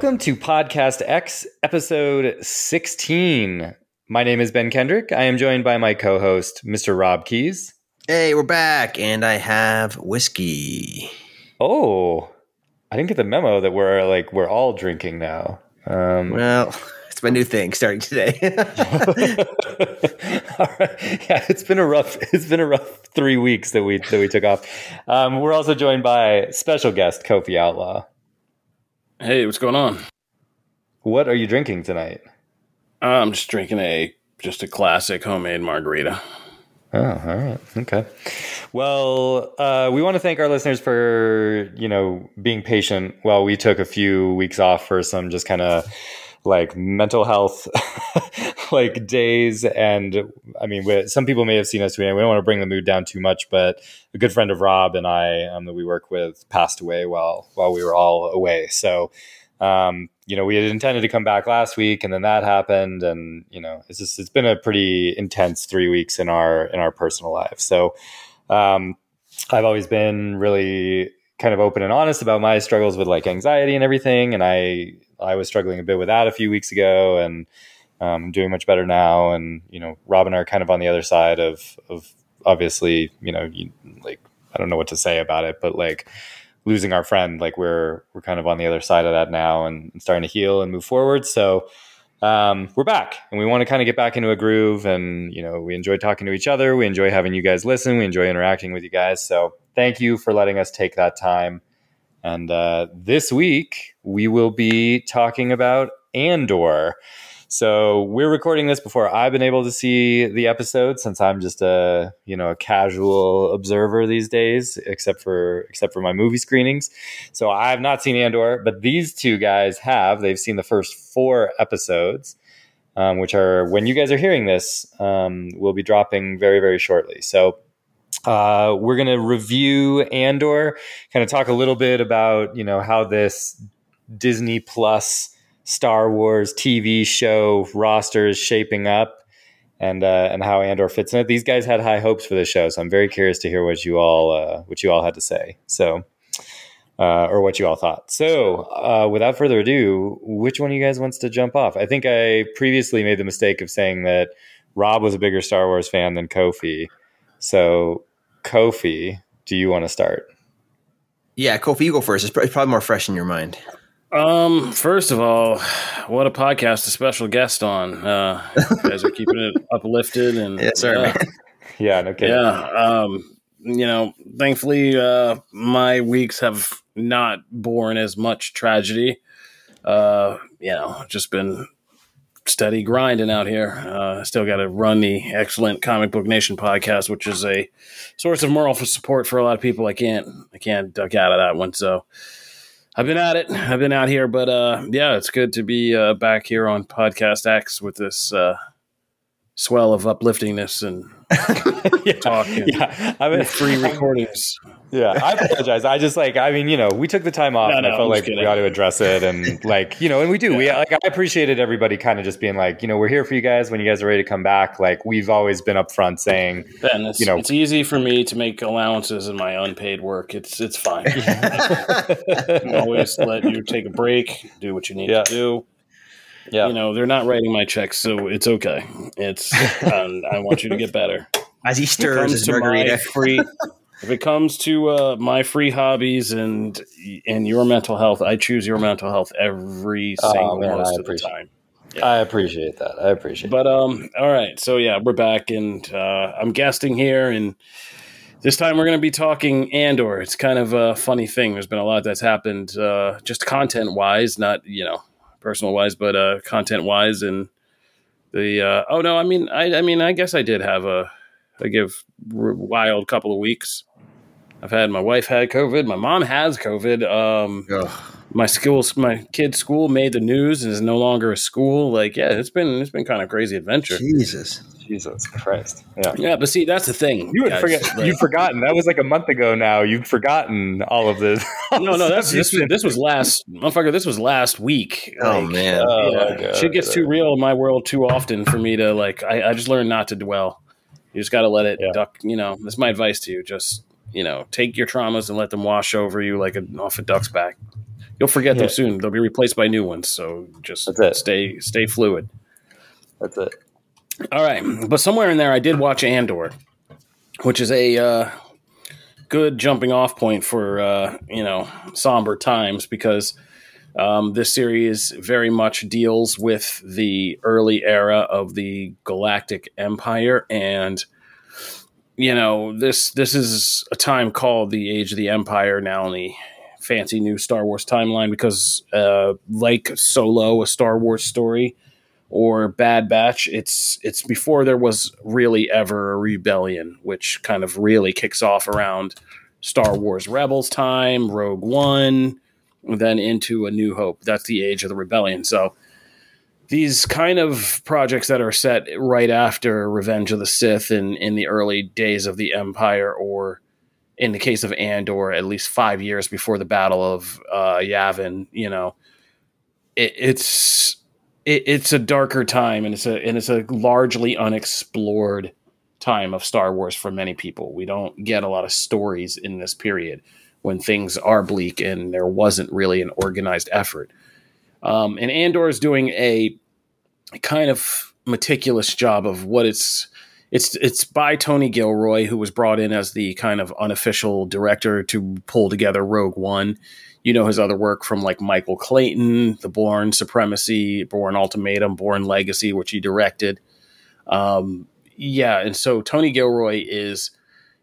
Welcome to Podcast X, episode 16. My name is Ben Kendrick. I am joined by my co host, Mr. Rob Keys. Hey, we're back, and I have whiskey. Oh, I didn't get the memo that we're like, we're all drinking now. Um, well, it's my new thing starting today. all right. Yeah, it's been a rough, it's been a rough three weeks that we, that we took off. Um, we're also joined by special guest, Kofi Outlaw. Hey, what's going on? What are you drinking tonight? I'm just drinking a just a classic homemade margarita. Oh, all right. Okay. Well, uh, we want to thank our listeners for, you know, being patient while we took a few weeks off for some just kind of like mental health like days. And i mean some people may have seen us we don't want to bring the mood down too much but a good friend of rob and i um, that we work with passed away while while we were all away. So um, you know we had intended to come back last week and then that happened. And you know it's just it's been a pretty intense three weeks in our in our personal lives. So um, i've always been really kind of open and honest about my struggles with like anxiety and everything. And i I was struggling a bit with that a few weeks ago, and um, doing much better now. And you know, Rob and I are kind of on the other side of of obviously, you know, you, like I don't know what to say about it, but like losing our friend, like we're we're kind of on the other side of that now and, and starting to heal and move forward. So um, we're back and we want to kind of get back into a groove and you know we enjoy talking to each other we enjoy having you guys listen we enjoy interacting with you guys so thank you for letting us take that time and uh, this week, we will be talking about Andor. So we're recording this before I've been able to see the episode, since I'm just a you know a casual observer these days, except for except for my movie screenings. So I have not seen Andor, but these two guys have. They've seen the first four episodes, um, which are when you guys are hearing this, um, will be dropping very very shortly. So uh, we're going to review Andor, kind of talk a little bit about you know how this Disney Plus Star Wars TV show roster is shaping up, and uh, and how Andor fits in it. These guys had high hopes for the show, so I'm very curious to hear what you all uh, what you all had to say. So. Uh, or what you all thought. So, uh, without further ado, which one of you guys wants to jump off? I think I previously made the mistake of saying that Rob was a bigger Star Wars fan than Kofi. So, Kofi, do you want to start? Yeah, Kofi, you go first. It's probably more fresh in your mind. Um, first of all, what a podcast, a special guest on. Uh, you guys are keeping it uplifted and yes, sir. Uh, yeah, no kidding. Yeah. Um, you know, thankfully, uh, my weeks have not borne as much tragedy. Uh, you know, just been steady grinding out here. Uh, still got to run the excellent Comic Book Nation podcast, which is a source of moral support for a lot of people. I can't I can't duck out of that one. So I've been at it. I've been out here, but uh, yeah, it's good to be uh, back here on Podcast X with this uh, swell of upliftingness and yeah, talk and yeah. I mean, free recordings. Yeah, I apologize. I just like I mean, you know, we took the time off, no, and no, I felt I'm like we ought to address it, and like you know, and we do. Yeah. We like I appreciated everybody kind of just being like, you know, we're here for you guys when you guys are ready to come back. Like we've always been upfront saying, Ben, you know, it's easy for me to make allowances in my unpaid work. It's it's fine. always let you take a break, do what you need yeah. to do. Yeah. You know, they're not writing my checks, so it's okay. It's um, I want you to get better. As he stirs his margarita. Free, if it comes to uh, my free hobbies and and your mental health, I choose your mental health every oh, single oh, man, most of the time. Yeah. I appreciate that. I appreciate. But um, all right. So yeah, we're back, and uh, I'm guesting here, and this time we're going to be talking Andor. It's kind of a funny thing. There's been a lot that's happened, uh, just content wise, not you know personal wise, but uh, content wise, and the uh, oh no, I mean, I, I mean, I guess I did have a I give wild couple of weeks. I've had my wife had COVID, my mom has COVID. Um, my school, my kid's school made the news and is no longer a school. Like, yeah, it's been it's been kind of crazy adventure. Jesus. Jesus Christ. Yeah. Yeah, but see, that's the thing. You would forget. Like, you've forgotten. That was like a month ago. Now you've forgotten all of this. no, no, that's this. Was, this was last motherfucker. This was last week. Oh like, man, oh, yeah. shit gets too real in my world too often for me to like. I, I just learned not to dwell. You just got to let it yeah. duck. You know, that's my advice to you. Just you know, take your traumas and let them wash over you like a, off a duck's back. You'll forget Yeah. them soon. They'll be replaced by new ones. So just stay stay fluid. That's it. All right, but somewhere in there, I did watch Andor, which is a uh, good jumping off point for uh, you know somber times because um, this series very much deals with the early era of the Galactic Empire, and you know this this is a time called the Age of the Empire now in the fancy new Star Wars timeline because uh, like Solo, a Star Wars story or Bad Batch, it's it's before there was really ever a rebellion, which kind of really kicks off around Star Wars Rebels time, Rogue One, then into A New Hope. That's the age of the rebellion. So these kind of projects that are set right after Revenge of the Sith and in the early days of the Empire, or in the case of Andor, at least five years before the Battle of uh, Yavin, you know, it, it's it, it's a darker time and it's a and it's a largely unexplored time of Star Wars for many people. We don't get a lot of stories in this period when things are bleak and there wasn't really an organized effort. Um, and Andor is doing a kind of meticulous job of what it's it's it's by Tony Gilroy, who was brought in as the kind of unofficial director to pull together Rogue One. You know his other work from like Michael Clayton, The Bourne Supremacy, Bourne Ultimatum, Bourne Legacy, which he directed. Um, yeah, and so Tony Gilroy is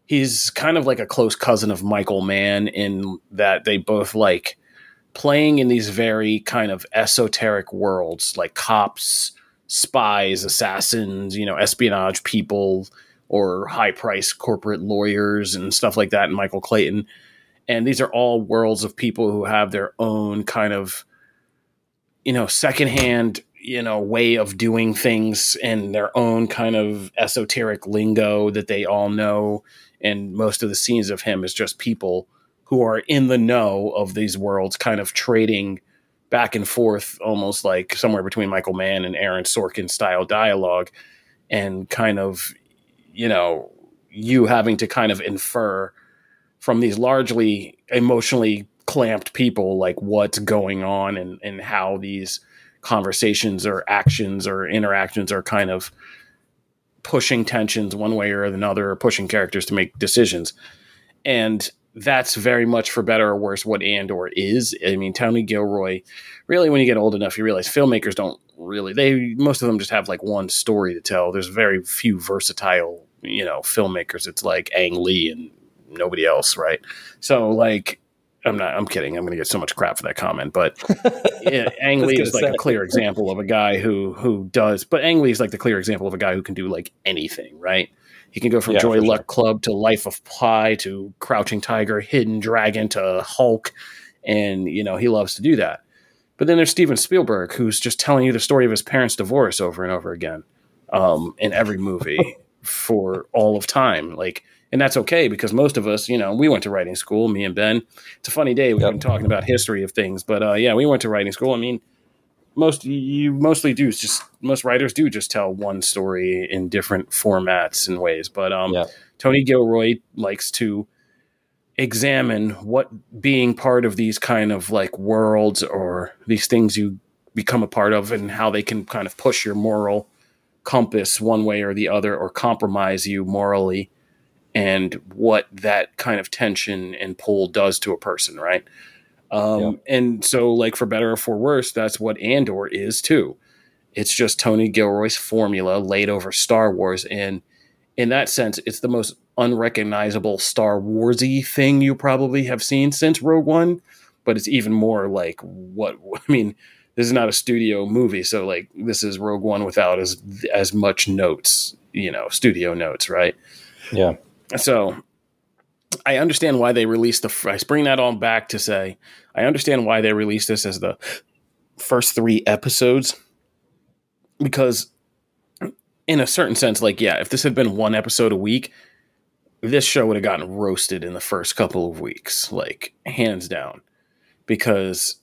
he's kind of like a close cousin of Michael Mann in that they both like playing in these very kind of esoteric worlds, like cops, spies, assassins, you know, espionage people, or high price corporate lawyers and stuff like that. And Michael Clayton. And these are all worlds of people who have their own kind of, you know, secondhand, you know, way of doing things and their own kind of esoteric lingo that they all know. And most of the scenes of him is just people who are in the know of these worlds, kind of trading back and forth, almost like somewhere between Michael Mann and Aaron Sorkin style dialogue, and kind of, you know, you having to kind of infer from these largely emotionally clamped people like what's going on and, and how these conversations or actions or interactions are kind of pushing tensions one way or another or pushing characters to make decisions. And that's very much for better or worse what Andor is. I mean, Tony Gilroy, really, when you get old enough, you realize filmmakers don't really, they, most of them just have like one story to tell. There's very few versatile, you know, filmmakers. It's like Ang Lee and nobody else, right? So, like, I'm not, I'm kidding. I'm going to get so much crap for that comment, but yeah, Ang Lee is like say. a clear example of a guy who, who does, but Ang Lee is like the clear example of a guy who can do like anything, right? He can go from Yeah, Joy Luck sure. Club to Life of Pi to Crouching Tiger, Hidden Dragon to Hulk, and you know he loves to do that. But then there's Steven Spielberg, who's just telling you the story of his parents' divorce over and over again um, in every movie for all of time. Like, and that's okay because most of us, you know, we went to writing school. Me and Ben. It's a funny day. We've Yep. been talking about history of things, but uh, yeah, we went to writing school. I mean, most you mostly do just most writers do just tell one story in different formats and ways. But um, Yeah. Tony Gilroy likes to examine what being part of these kind of like worlds or these things you become a part of and how they can kind of push your moral compass one way or the other or compromise you morally and what that kind of tension and pull does to a person right um, Yeah. and so like for better or for worse that's what andor is too it's just tony gilroy's formula laid over star wars and in that sense it's the most unrecognizable star warsy thing you probably have seen since rogue one but it's even more like what i mean this is not a studio movie so like this is rogue one without as as much notes you know studio notes right Yeah. So I understand why they released the. I bring that all back to say I understand why they released this as the first three episodes because, in a certain sense, like yeah, if this had been one episode a week, this show would have gotten roasted in the first couple of weeks, like hands down, because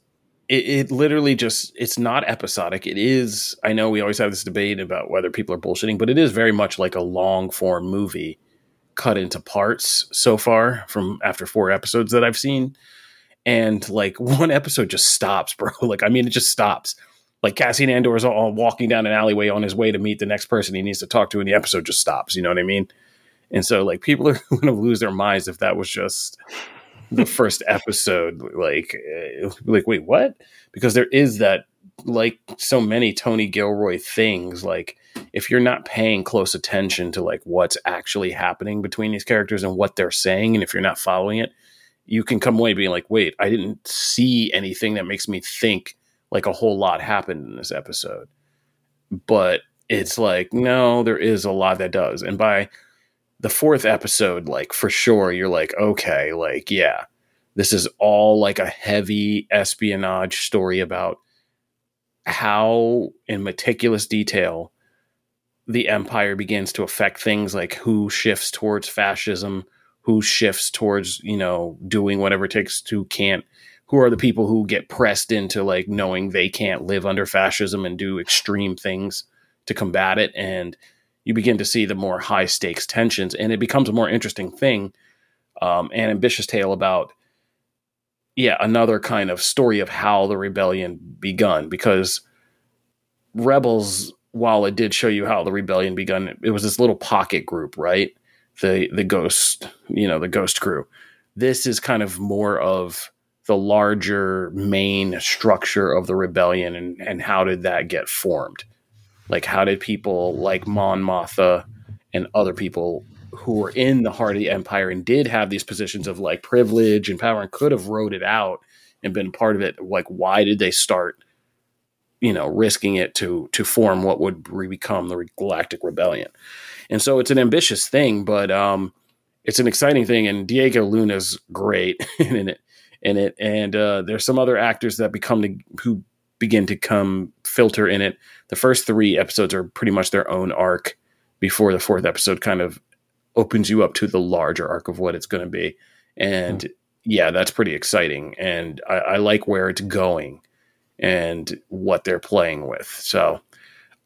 it, it literally just it's not episodic. It is. I know we always have this debate about whether people are bullshitting, but it is very much like a long form movie cut into parts so far from after four episodes that I've seen. and like one episode just stops, bro. Like I mean, it just stops. Like Cassian Andor is all walking down an alleyway on his way to meet the next person he needs to talk to, and the episode just stops. You know what I mean? And so like people are going to lose their minds if that was just the first episode. Like, uh, like wait, what? Because there is that like so many Tony Gilroy things. Like if you're not paying close attention to like what's actually happening between these characters and what they're saying, and if you're not following it, you can come away being like, wait, I didn't see anything that makes me think like a whole lot happened in this episode. But it's like, no, there is a lot that does. And by the fourth episode, like for sure, you're like, okay, like, yeah, this is all like a heavy espionage story about how, in meticulous detail, the empire begins to affect things like who shifts towards fascism, who shifts towards, you know, doing whatever it takes to can't who are the people who get pressed into like knowing they can't live under fascism and do extreme things to combat it. And you begin to see the more high stakes tensions. And it becomes a more interesting thing um, an ambitious tale about yeah another kind of story of how the rebellion begun because rebels while it did show you how the rebellion begun it was this little pocket group right the the ghost you know the ghost crew this is kind of more of the larger main structure of the rebellion and, and how did that get formed? Like, how did people like Mon Mothma and other people who were in the heart of the empire and did have these positions of like privilege and power and could have wrote it out and been part of it? Like, why did they start, you know, risking it to to form what would become the Galactic Rebellion? And so it's an ambitious thing, but um, it's an exciting thing. And Diego Luna's great in it in it, and uh, there's some other actors that become to, who begin to come filter in it. The first three episodes are pretty much their own arc before the fourth episode kind of opens you up to the larger arc of what it's going to be. And mm. yeah, that's pretty exciting. And I, I, like where it's going and what they're playing with. So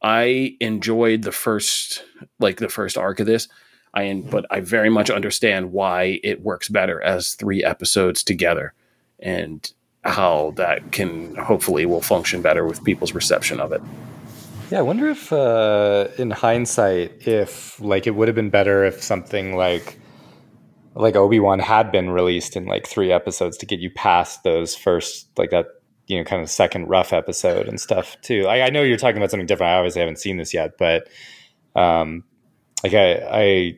I enjoyed the first, like the first arc of this. I, but I very much understand why it works better as three episodes together and how that can hopefully will function better with people's reception of it. Yeah, I wonder if, uh, in hindsight, if like it would have been better if something like like Obi Wan had been released in like three episodes to get you past those first like that you know kind of second rough episode and stuff too. I, I know you're talking about something different. I obviously haven't seen this yet, but um, like I I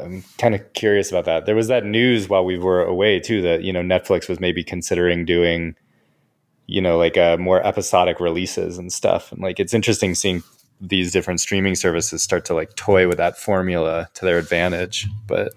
I'm kind of curious about that. There was that news while we were away too that you know Netflix was maybe considering doing, you know, like uh, more episodic releases and stuff. And like it's interesting seeing these different streaming services start to like toy with that formula to their advantage. But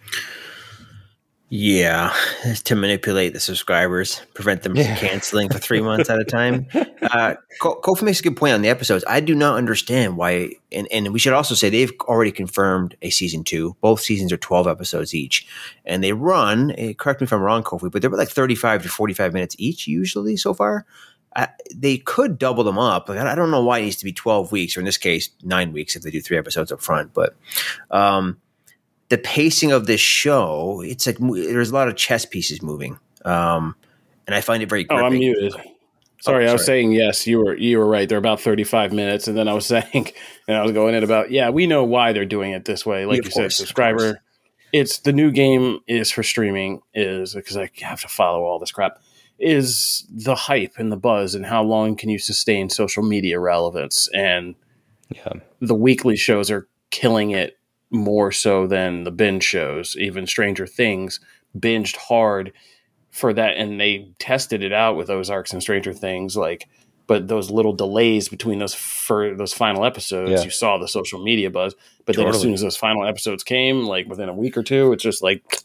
yeah, to manipulate the subscribers, prevent them yeah. from canceling for three months at a time. Uh, Kofi makes a good point on the episodes. I do not understand why, and, and we should also say they've already confirmed a season two. Both seasons are 12 episodes each, and they run, eh, correct me if I'm wrong, Kofi, but they're like 35 to 45 minutes each usually so far. Uh, they could double them up. Like, I don't know why it needs to be 12 weeks, or in this case, nine weeks if they do three episodes up front, but. Um, the pacing of this show, it's like there's a lot of chess pieces moving, um, and I find it very. Gripping. Oh, I'm muted. Sorry, oh, I was saying yes. You were you were right. They're about 35 minutes, and then I was saying, and I was going in about yeah. We know why they're doing it this way. Like yeah, you course, said, subscriber. It's the new game is for streaming is because I have to follow all this crap. Is the hype and the buzz and how long can you sustain social media relevance and yeah. the weekly shows are killing it more so than the binge shows. Even Stranger Things binged hard for that, and they tested it out with Ozarks and Stranger Things. Like, but those little delays between those for those final episodes, yeah. you saw the social media buzz. But totally. then as soon as those final episodes came, like within a week or two, it's just like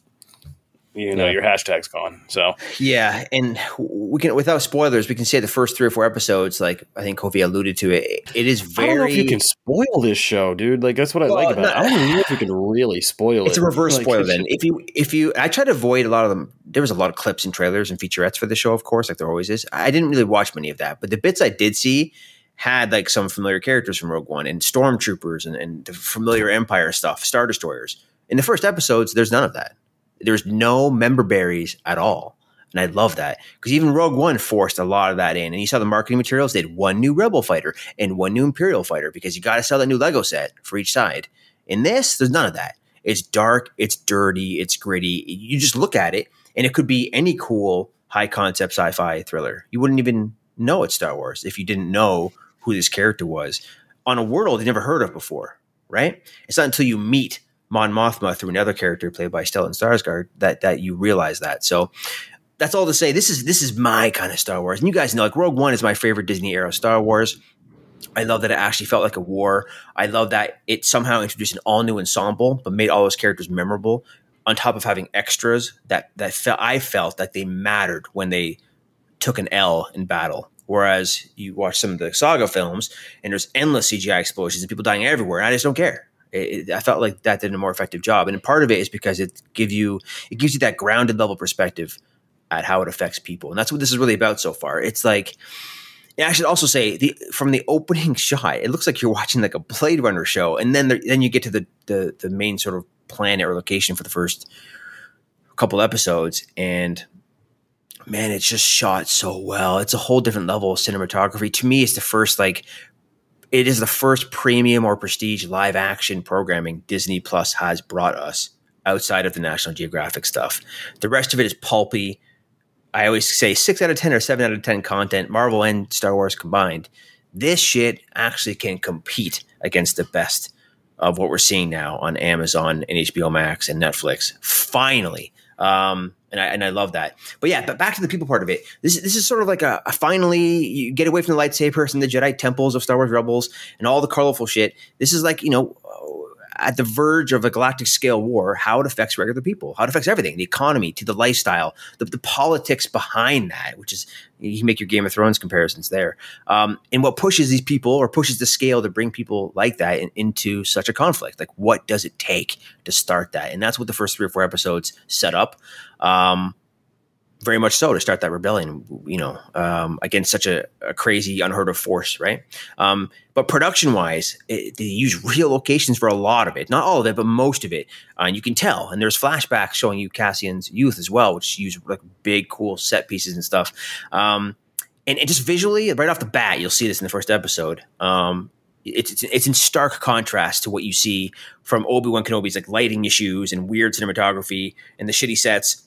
you know yeah. your hashtag's gone. So yeah, and we can without spoilers, we can say the first three or four episodes. Like I think Kofi alluded to it, it is very. I don't know if you can spoil this show, dude. Like that's what I well, like about no, it. I don't know if you can really spoil it's it. It's a reverse like, spoiler. Then if you if you, I try to avoid a lot of them. There was a lot of clips and trailers and featurettes for the show, of course, like there always is. I didn't really watch many of that, but the bits I did see had like some familiar characters from Rogue One and stormtroopers and, and the familiar Empire stuff, Star Destroyers. In the first episodes, there's none of that. There's no member berries at all. And I love that because even Rogue One forced a lot of that in. And you saw the marketing materials, they had one new Rebel fighter and one new Imperial fighter because you got to sell that new Lego set for each side. In this, there's none of that. It's dark, it's dirty, it's gritty. You just look at it, and it could be any cool high concept sci fi thriller. You wouldn't even know it's Star Wars if you didn't know who this character was on a world you never heard of before, right? It's not until you meet Mon Mothma through another character played by Stellan Skarsgård that that you realize that. So that's all to say. This is this is my kind of Star Wars, and you guys know like Rogue One is my favorite Disney era Star Wars. I love that it actually felt like a war. I love that it somehow introduced an all new ensemble, but made all those characters memorable. On top of having extras that that felt I felt that they mattered when they took an L in battle. Whereas you watch some of the saga films and there's endless CGI explosions and people dying everywhere, and I just don't care. It, I felt like that did a more effective job, and part of it is because it gives you it gives you that grounded level perspective at how it affects people, and that's what this is really about so far. It's like I should also say the from the opening shot, it looks like you're watching like a Blade Runner show, and then there, then you get to the, the the main sort of planet or location for the first couple episodes, and man, it's just shot so well. It's a whole different level of cinematography. To me, it's the first like it is the first premium or prestige live action programming Disney Plus has brought us outside of the National Geographic stuff. The rest of it is pulpy I always say six out of 10 or seven out of 10 content, Marvel and Star Wars combined. This shit actually can compete against the best of what we're seeing now on Amazon and HBO Max and Netflix. Finally. Um, and I, and I love that. But yeah, but back to the people part of it. This, this is sort of like a, a finally you get away from the lightsabers and the Jedi temples of Star Wars Rebels and all the colorful shit. This is like, you know, at the verge of a galactic scale war, how it affects regular people, how it affects everything, the economy to the lifestyle, the, the politics behind that, which is you can make your Game of Thrones comparisons there. Um, and what pushes these people or pushes the scale to bring people like that in, into such a conflict? Like, what does it take to start that? And that's what the first three or four episodes set up. Um, very much so to start that rebellion, you know, um, against such a, a, crazy, unheard of force, right? Um, but production wise, they use real locations for a lot of it, not all of it, but most of it. Uh, and you can tell. And there's flashbacks showing you Cassian's youth as well, which use like big, cool set pieces and stuff. Um, and, and, just visually, right off the bat, you'll see this in the first episode. Um, it's, it's, it's in stark contrast to what you see from Obi Wan Kenobi's like lighting issues and weird cinematography and the shitty sets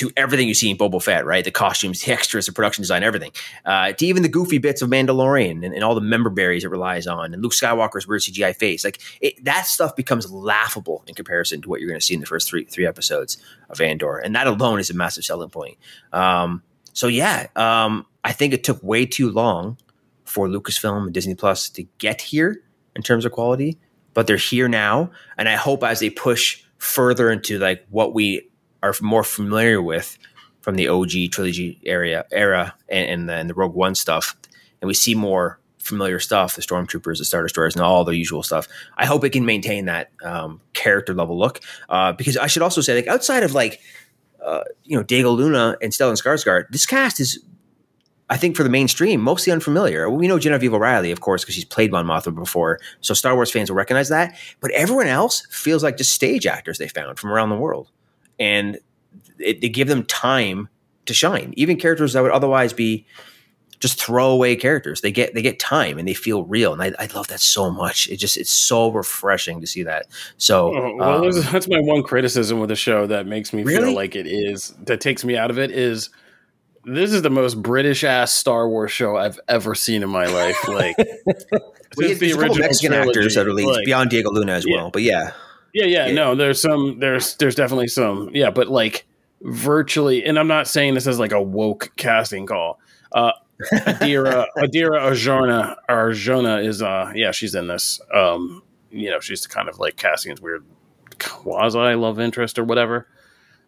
to everything you see in Boba Fett, right? The costumes, the extras, the production design, everything. Uh, to even the goofy bits of Mandalorian and, and, all the member berries it relies on, and Luke Skywalker's weird CGI face. Like it, that stuff becomes laughable in comparison to what you're going to see in the first three three episodes of Andor, and that alone is a massive selling point. Um, so yeah, um, I think it took way too long for Lucasfilm and Disney Plus to get here in terms of quality, but they're here now, and I hope as they push further into like what we are more familiar with from the OG trilogy area era and, and the, the Rogue One stuff, and we see more familiar stuff, the stormtroopers, the star destroyers, and all the usual stuff. I hope it can maintain that um, character level look. Uh, because I should also say, like outside of like uh, you know Diego Luna and Stellan Skarsgård, this cast is. I think for the mainstream, mostly unfamiliar. We know Genevieve O'Reilly, of course, because she's played Mon Mothma before, so Star Wars fans will recognize that. But everyone else feels like just stage actors they found from around the world and it, they give them time to shine. Even characters that would otherwise be just throwaway characters, they get they get time and they feel real, and I, I love that so much. It just it's so refreshing to see that. So, oh, well, um, that's my one criticism with the show that makes me really? feel like it is that takes me out of it is this is the most British ass Star Wars show I've ever seen in my life. Like, well, yeah, the original Mexican trilogy, actors that are leads like, beyond Diego Luna as well. But yeah, yeah, yeah, yeah, no, there's some, there's, there's definitely some, yeah, but like virtually, and I'm not saying this as like a woke casting call. Uh, Adria, Adria Arjona, Arjona is, uh, yeah, she's in this. Um, you know, she's kind of like Cassian's weird quasi love interest or whatever.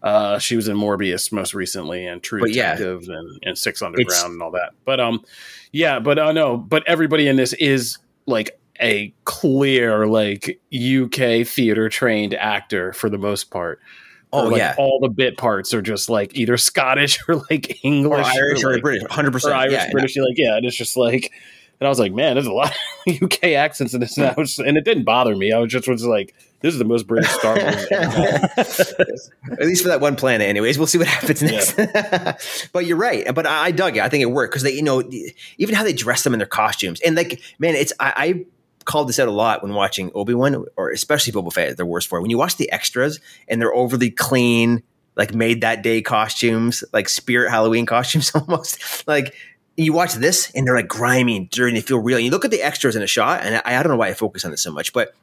Uh, she was in Morbius most recently and True but Detective yeah, and, and Six Underground and all that. But um, yeah, but uh, no, but everybody in this is like a clear like UK theater trained actor for the most part. Oh like yeah, all the bit parts are just like either Scottish or like English, or Irish or, like, or British, hundred percent, Irish, yeah, British. Yeah. Like yeah, and it's just like, and I was like, man, there's a lot of UK accents in this now, and it didn't bother me. I was just was like, this is the most British Star Wars. At least for that one planet, anyways. We'll see what happens next. Yeah. but you're right. But I, I, dug it. I think it worked because they, you know, even how they dress them in their costumes, and like, man, it's I, I called this out a lot when watching Obi Wan, or especially Boba Fett. They're worse for it. When you watch the extras and they're overly clean, like made that day costumes, like spirit Halloween costumes, almost like you watch this and they're like grimy and dirty and they feel real. And you look at the extras in a shot, and I, I don't know why I focus on this so much, but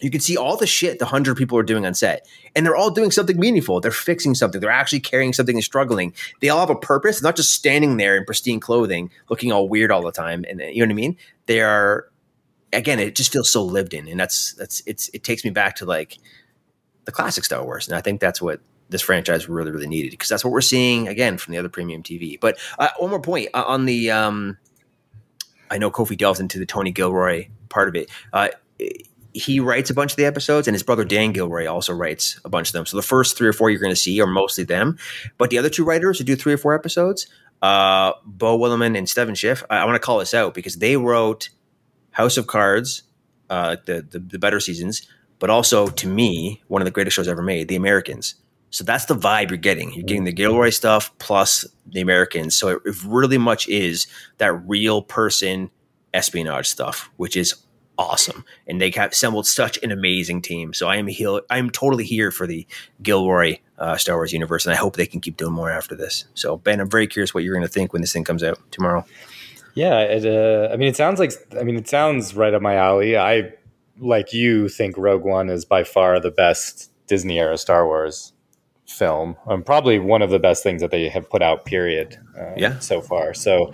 you can see all the shit the hundred people are doing on set, and they're all doing something meaningful. They're fixing something. They're actually carrying something and struggling. They all have a purpose, not just standing there in pristine clothing, looking all weird all the time. And you know what I mean? They are. Again, it just feels so lived in, and that's that's it's it takes me back to like the classic Star Wars, and I think that's what this franchise really really needed because that's what we're seeing again from the other premium TV. But uh, one more point uh, on the. Um, I know Kofi delves into the Tony Gilroy part of it. Uh, he writes a bunch of the episodes, and his brother Dan Gilroy also writes a bunch of them. So the first three or four you're going to see are mostly them, but the other two writers who do three or four episodes, uh, Beau Willimon and Stephen Schiff, I, I want to call this out because they wrote House of Cards, uh, the, the the better seasons, but also to me one of the greatest shows ever made, The Americans. So that's the vibe you're getting. You're getting the Gilroy stuff plus the Americans. So it, it really much is that real person espionage stuff, which is awesome. And they have assembled such an amazing team. So I am here. I'm totally here for the Gilroy uh, Star Wars universe, and I hope they can keep doing more after this. So Ben, I'm very curious what you're going to think when this thing comes out tomorrow. Yeah, it, uh, I mean, it sounds like I mean, it sounds right up my alley. I like you think Rogue One is by far the best Disney era Star Wars film. Um, probably one of the best things that they have put out. Period. Uh, yeah. So far, so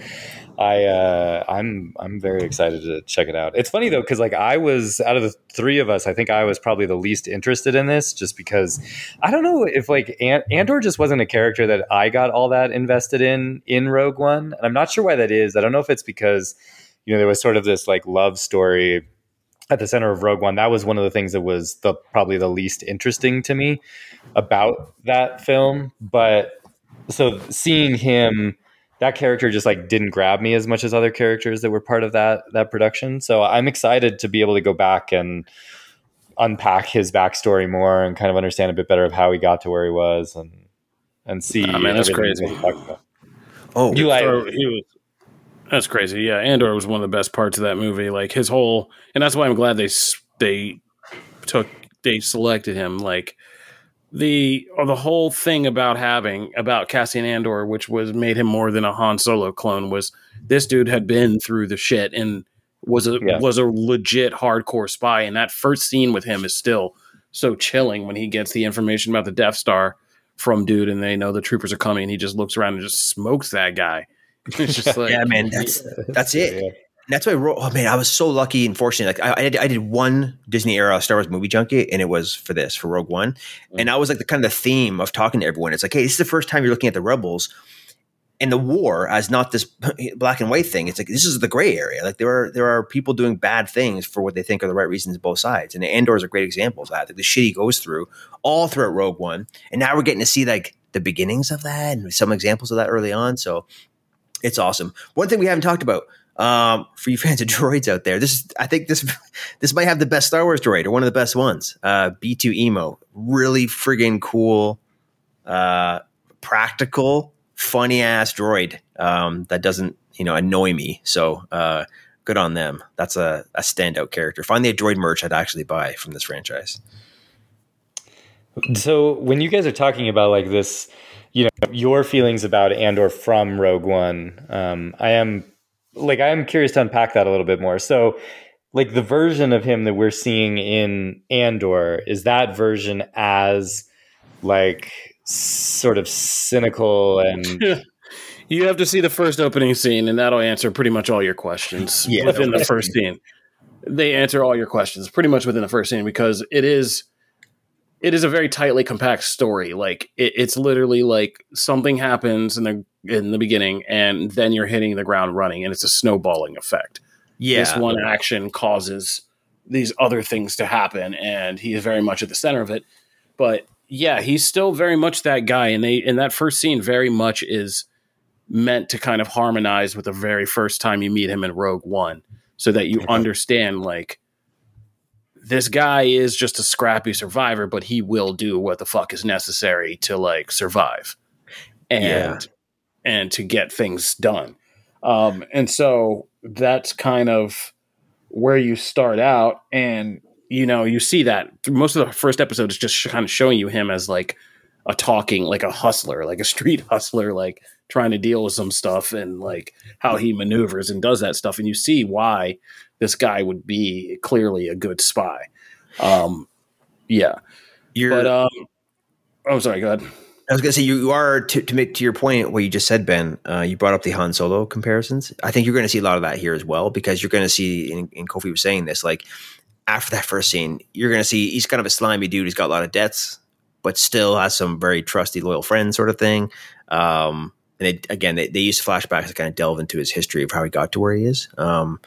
I uh, I'm I'm very excited to check it out. It's funny though because like I was out of the three of us, I think I was probably the least interested in this, just because I don't know if like Andor just wasn't a character that I got all that invested in in Rogue One, and I'm not sure why that is. I don't know if it's because you know there was sort of this like love story at the center of Rogue One, that was one of the things that was the probably the least interesting to me about that film. But so seeing him, that character just like didn't grab me as much as other characters that were part of that that production. So I'm excited to be able to go back and unpack his backstory more and kind of understand a bit better of how he got to where he was and and see. Oh, man, that's crazy. Oh, you like he was that's crazy. Yeah, Andor was one of the best parts of that movie. Like his whole, and that's why I'm glad they they took they selected him. Like the or the whole thing about having about Cassian Andor, which was made him more than a Han Solo clone, was this dude had been through the shit and was a yeah. was a legit hardcore spy. And that first scene with him is still so chilling when he gets the information about the Death Star from dude, and they know the troopers are coming, and he just looks around and just smokes that guy. It's just like, yeah, man, that's that's it. Yeah. That's why I wrote. Oh man, I was so lucky and fortunate. Like I, I did, I did one Disney era Star Wars movie junkie, and it was for this for Rogue One, mm-hmm. and I was like the kind of the theme of talking to everyone. It's like, hey, this is the first time you're looking at the rebels and the war as not this black and white thing. It's like this is the gray area. Like there are there are people doing bad things for what they think are the right reasons both sides. And Andor is a great example of that. Like the shit he goes through all throughout Rogue One, and now we're getting to see like the beginnings of that and some examples of that early on. So it's awesome. One thing we haven't talked about um, for you fans of droids out there, this is I think this this might have the best Star Wars droid or one of the best ones. Uh, B two Emo, really friggin' cool, uh, practical, funny ass droid um, that doesn't you know annoy me. So uh, good on them. That's a, a standout character. Finally, a droid merch I'd actually buy from this franchise. So when you guys are talking about like this you know your feelings about Andor from Rogue One. Um, I am like I am curious to unpack that a little bit more. So, like the version of him that we're seeing in Andor is that version as like sort of cynical and. you have to see the first opening scene, and that'll answer pretty much all your questions yeah, within the first scene. They answer all your questions pretty much within the first scene because it is it is a very tightly compact story. Like it, it's literally like something happens in the in the beginning, and then you're hitting the ground running, and it's a snowballing effect. Yeah, this one action causes these other things to happen, and he is very much at the center of it. But yeah, he's still very much that guy, and they in that first scene very much is meant to kind of harmonize with the very first time you meet him in Rogue One, so that you understand like this guy is just a scrappy survivor, but he will do what the fuck is necessary to like survive and Yeah. And to get things done. Um, and so that's kind of where you start out, and you know you see that most of the first episode is just kind of showing you him as like a talking, like a hustler, like a street hustler, like trying to deal with some stuff and like how he maneuvers and does that stuff, and you see why this guy would be clearly a good spy. Um, yeah, You're, but um, oh, sorry, go ahead. I was going to say you, you are to, to make to your point what you just said, Ben. Uh, you brought up the Han Solo comparisons. I think you're going to see a lot of that here as well because you're going to see, and, and Kofi was saying this, like after that first scene, you're going to see he's kind of a slimy dude. He's got a lot of debts, but still has some very trusty, loyal friends, sort of thing. Um, and again, they, they use flashbacks to kind of delve into his history of how he got to where he is. Um,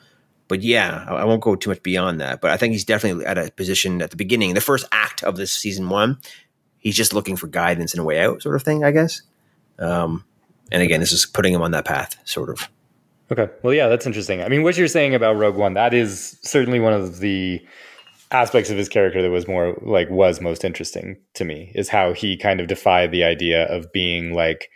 but yeah, I, I won't go too much beyond that. But I think he's definitely at a position at the beginning, the first act of this season one he's just looking for guidance and a way out, sort of thing, I guess. Um, and again, this is putting him on that path, sort of. Okay. Well, yeah, that's interesting. I mean, what you're saying about Rogue One, that is certainly one of the aspects of his character that was more like was most interesting to me is how he kind of defied the idea of being like,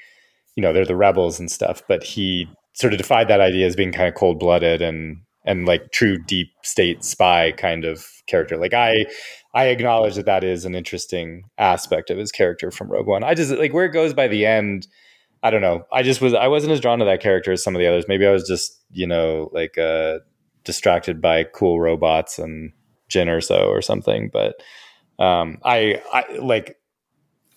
you know, they're the rebels and stuff, but he sort of defied that idea as being kind of cold blooded and and like true deep state spy kind of character. Like I I acknowledge that that is an interesting aspect of his character from Rogue One. I just like where it goes by the end. I don't know. I just was I wasn't as drawn to that character as some of the others. Maybe I was just you know like uh, distracted by cool robots and Jyn Erso or something. But um, I I like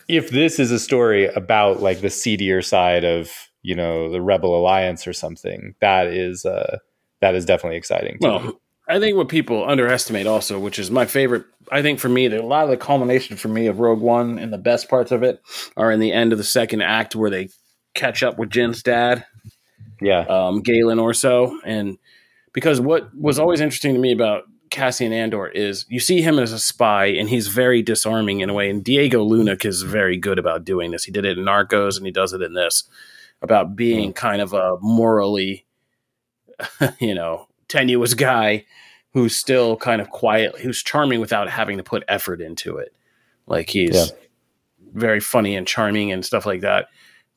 if this is a story about like the seedier side of you know the Rebel Alliance or something, that is uh, that is definitely exciting. To me. Well, I think what people underestimate also, which is my favorite, I think for me, a lot of the culmination for me of Rogue One and the best parts of it are in the end of the second act where they catch up with Jyn's dad, yeah, um, Galen Erso. And because what was always interesting to me about Cassian Andor is you see him as a spy and he's very disarming in a way. And Diego Luna is very good about doing this. He did it in Narcos and he does it in this about being kind of a morally, you know, tenuous guy who's still kind of quiet, who's charming without having to put effort into it. Like he's Yeah. very funny and charming and stuff like that.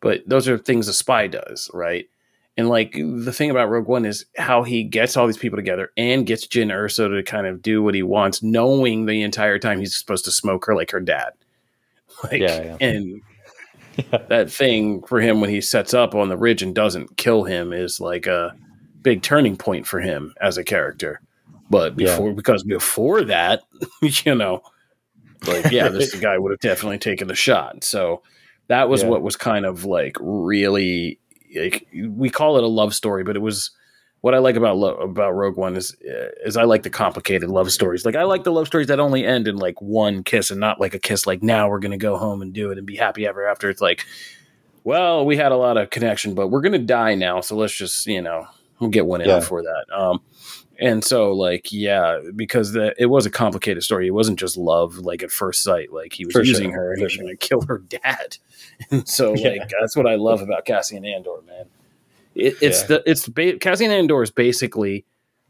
But those are things a spy does, right? And like the thing about Rogue One is how he gets all these people together and gets Jyn Erso to kind of do what he wants, knowing the entire time he's supposed to smoke her like her dad. Like, Yeah, yeah. and that thing for him when he sets up on the ridge and doesn't kill him is like a big turning point for him as a character. But Yeah. before, because before that, you know, like yeah, this guy would have definitely taken the shot. So that was Yeah. what was kind of like really like we call it a love story, but it was what I like about lo- about Rogue One is uh, is I like the complicated love stories. Like I like the love stories that only end in like one kiss and not like a kiss like now we're gonna go home and do it and be happy ever after. It's like, well, we had a lot of connection, but we're gonna die now, so let's just you know we'll get one in Yeah. before that. Um, and so like yeah, because the, it was a complicated story. It wasn't just love like at first sight. Like he was For using sure, her and he was sure. gonna kill her dad. And so Yeah. like that's what I love about Cassian Andor, man. It, it's Yeah. the it's ba- Cassian Andor is basically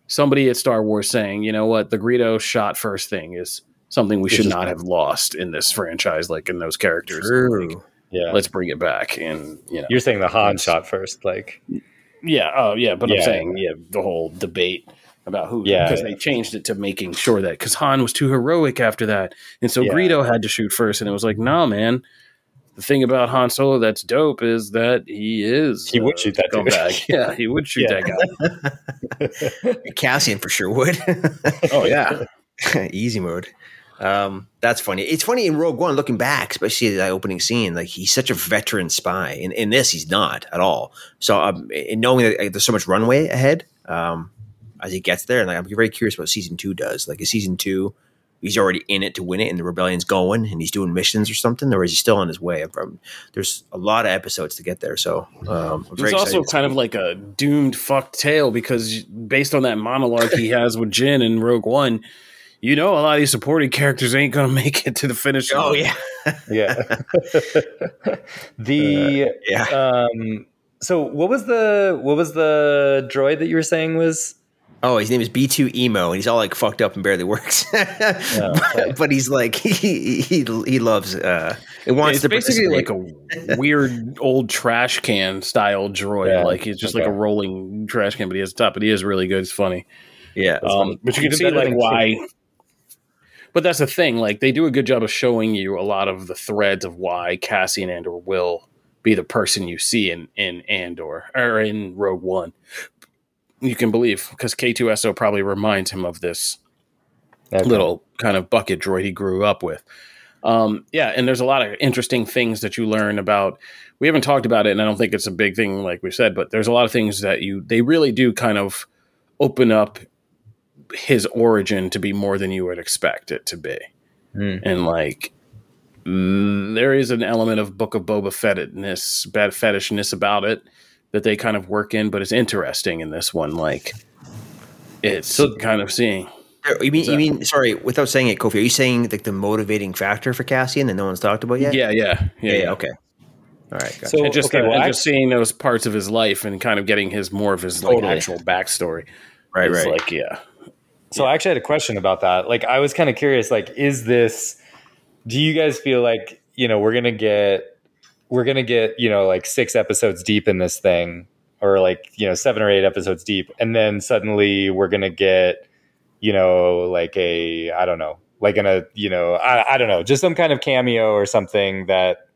somebody at Star Wars saying, you know what, the Greedo shot first thing is something we This should not have lost in this franchise, like in those characters. True. Like, yeah. let's bring it back, and you know, You're saying the Han shot first, like yeah, oh yeah, but I'm saying yeah, the whole debate about who, Yeah, because yeah. they changed it to making sure that because Han was too heroic after that, and so Yeah. Greedo had to shoot first, and it was like, no, man. The thing about Han Solo that's dope is that he is He would shoot that dude. scumbag. yeah, he would shoot Yeah. that guy. Cassian for sure would. Oh yeah, Easy mode. Um, that's funny. It's funny in Rogue One, looking back, especially that opening scene. Like he's such a veteran spy. In in this, he's not at all. So, um, in knowing that uh, there's so much runway ahead, um, as he gets there, and like, I'm very curious what season two does. Like, is season two, he's already in it to win it, and the rebellion's going, and he's doing missions or something, or is he still on his way? From there's a lot of episodes to get there, so um, I'm very It's also kind of like a doomed fucked tale because based on that monologue he has with Jyn in Rogue One, you know a lot of these supporting characters ain't gonna make it to the finish. Oh line. yeah, yeah. the yeah. um so what was the what was the droid that you were saying was Oh, his name is B2 Emo, and he's all like fucked up and barely works. but, but he's like he he, he loves uh it wants It's to basically like a weird old trash can style droid. Yeah, Like he's just like a rolling trash can, but he has a top. But he is really good. It's funny. yeah. Um, but you can see like than why. But that's the thing. Like they do a good job of showing you a lot of the threads of why Cassian Andor will be the person you see in in Andor or in Rogue One. You can believe because K2SO probably reminds him of this Okay. little kind of bucket droid he grew up with. Um, yeah, and there's a lot of interesting things that you learn about. We haven't talked about it, and I don't think it's a big thing, like we said, but there's a lot of things that you they really do kind of open up his origin to be more than you would expect it to be, Hmm. and like mm, there is an element of Book of Boba Fettness, bad fetishness about it that they kind of work in, but it's interesting in this one. Like it's So- kind of seeing. You mean you mean sorry, without saying it, Kofi, are you saying like the motivating factor for Cassian that no one's talked about yet? Yeah, yeah, Yeah, yeah, okay. All right, gotcha. So and just okay, well, and act- just seeing those parts of his life and kind of getting his more of his like actual backstory. right, right. Like yeah, So I actually had a question about that. Like I was kind of curious, like, is this do you guys feel like, you know, we're gonna get we're gonna get, you know, like six episodes deep in this thing, or like, you know, seven or eight episodes deep, and then suddenly we're gonna get, you know, like a I don't know, like in a, you know, I, I don't know, just some kind of cameo or something that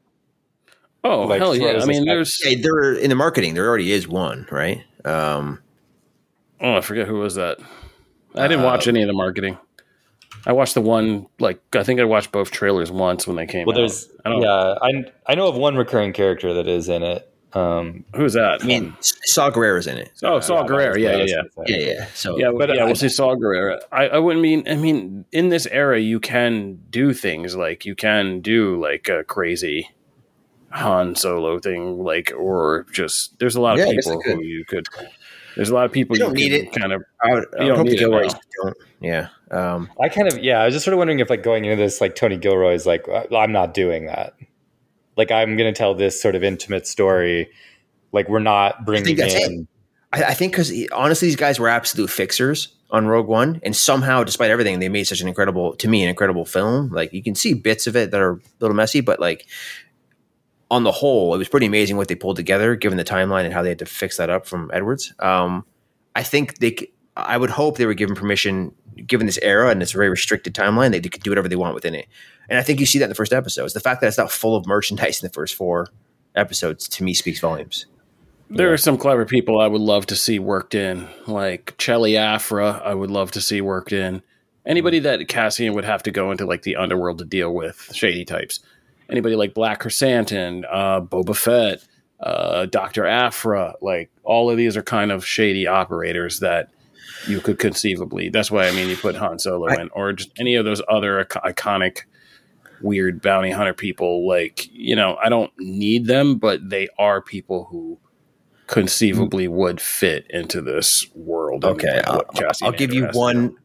oh Like, hell yeah! I mean, back- there's Yeah, there in the marketing, there already is one, right? Um, oh I forget who was that. I didn't watch any of the marketing. I watched the one like I think I watched both trailers once when they came well out. there's I don't yeah, I I know of one recurring character that is in it. Um who's that? I mean, Saw Gerrera's in it. oh, Saw Gerrera. Yeah, yeah, yeah. Yeah, yeah. So Yeah, But yeah, I- we'll see Saw Gerrera. I, I wouldn't mean. I mean, in this era, you can do things like you can do like a crazy Han Solo thing, like or just there's a lot of Yeah, people who you could. There's a lot of people You you, don't need it. kind of. I would, I You don't need it Gilroys now. don't. Yeah. Um, I kind of yeah. I was just sort of wondering if like going into this like Tony Gilroy's like "Uh, I'm not doing that. Like I'm going to tell this sort of intimate story. Like we're not bringing it. in. I, I think because honestly, these guys were absolute fixers on Rogue One, and somehow, despite everything, they made such an incredible, to me, an incredible film. Like you can see bits of it that are a little messy, but like on the whole, it was pretty amazing what they pulled together, given the timeline and how they had to fix that up from Edwards. Um, I think they, I would hope they were given permission, given this era and this very restricted timeline, they could do whatever they want within it. And I think you see that in the first episodes. The fact that it's not full of merchandise in the first four episodes to me speaks volumes. There are some clever people I would love to see worked in, like Chelli Aphra. I would love to see worked in. Anybody that Cassian would have to go into like the underworld to deal with shady types. Anybody like Black Krrsantan, uh, Boba Fett, uh, Doctor Aphra. Like all of these are kind of shady operators that you could conceivably. That's why I mean you put Han Solo I- in, or just any of those other iconic weird bounty hunter people. Like you know, I don't need them, but they are people who conceivably would fit into this world. Okay, I'll, I'll give you one.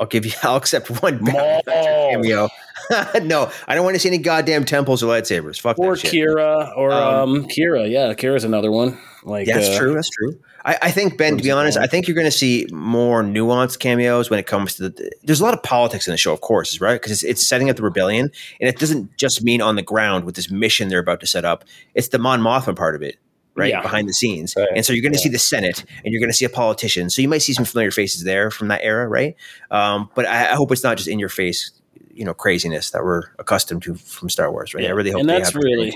I'll give you. I'll accept one cameo. no, I don't want to see any goddamn temples or lightsabers. Fuck or that shit. Qi'ra or Um, um, Qi'ra. Yeah, Qi'ra's another one. Like Yeah, that's uh, true. That's true. I, I think Ben, to be honest, I think you're going to see more nuanced cameos when it comes to the. There's a lot of politics in the show, of course, right? Because it's, it's setting up the rebellion, and it doesn't just mean on the ground with this mission they're about to set up. It's the Mon Mothma part of it, right, Yeah. behind the scenes. Right. And so you're going to Yeah. see the Senate, and you're going to see a politician. So you might see some familiar faces there from that era, right? Um, but I, I hope it's not just in your face, you know, craziness that we're accustomed to from Star Wars, right? I really hope. and that's really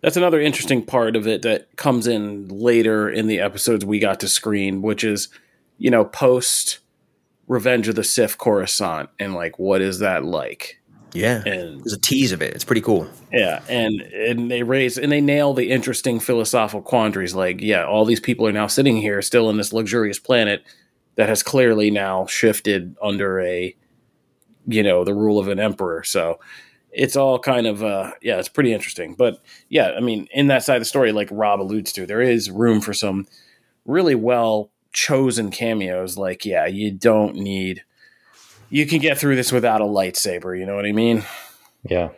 that's another interesting part of it that comes in later in the episodes we got to screen, which is you know post Revenge of the Sith Coruscant and like what is that like? yeah. And There's a tease of it. It's pretty cool. yeah, and and they raise and they nail the interesting philosophical quandaries. Like, yeah, all these people are now sitting here still in this luxurious planet that has clearly now shifted under a you know the rule of an emperor. So it's all kind of uh yeah, it's pretty interesting. But yeah, I mean, in that side of the story, like Rob alludes to, there is room for some really well chosen cameos. Like, yeah, you don't need you can get through this without a lightsaber, you know what I mean? Yeah.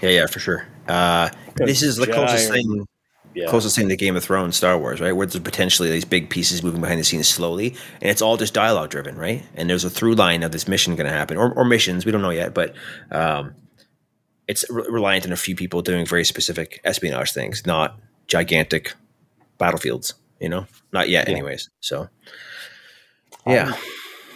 Yeah, yeah, for sure. Uh, this is the Jedi closest or- thing Yeah. closest thing to Game of Thrones, Star Wars, right? Where there's potentially these big pieces moving behind the scenes slowly, and it's all just dialogue driven, right? And there's a through line of this mission going to happen, or, or missions, we don't know yet, but um, it's re- reliant on a few people doing very specific espionage things, not gigantic battlefields, you know? Not yet, Yeah. anyways. So, um, yeah.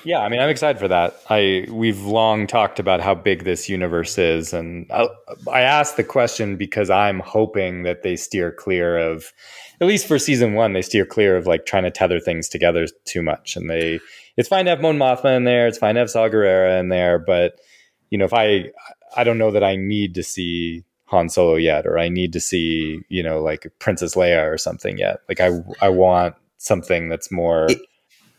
Yeah, I mean, I'm excited for that. I we've long talked about how big this universe is, and I, I asked the question because I'm hoping that they steer clear of, at least for season one, they steer clear of like trying to tether things together too much. And they, it's fine to have Mon Mothma in there, it's fine to have Saw Gerrera in there, but you know, if I, I don't know that I need to see Han Solo yet, or I need to see, you know, like Princess Leia or something yet. Like I, I want something that's more It-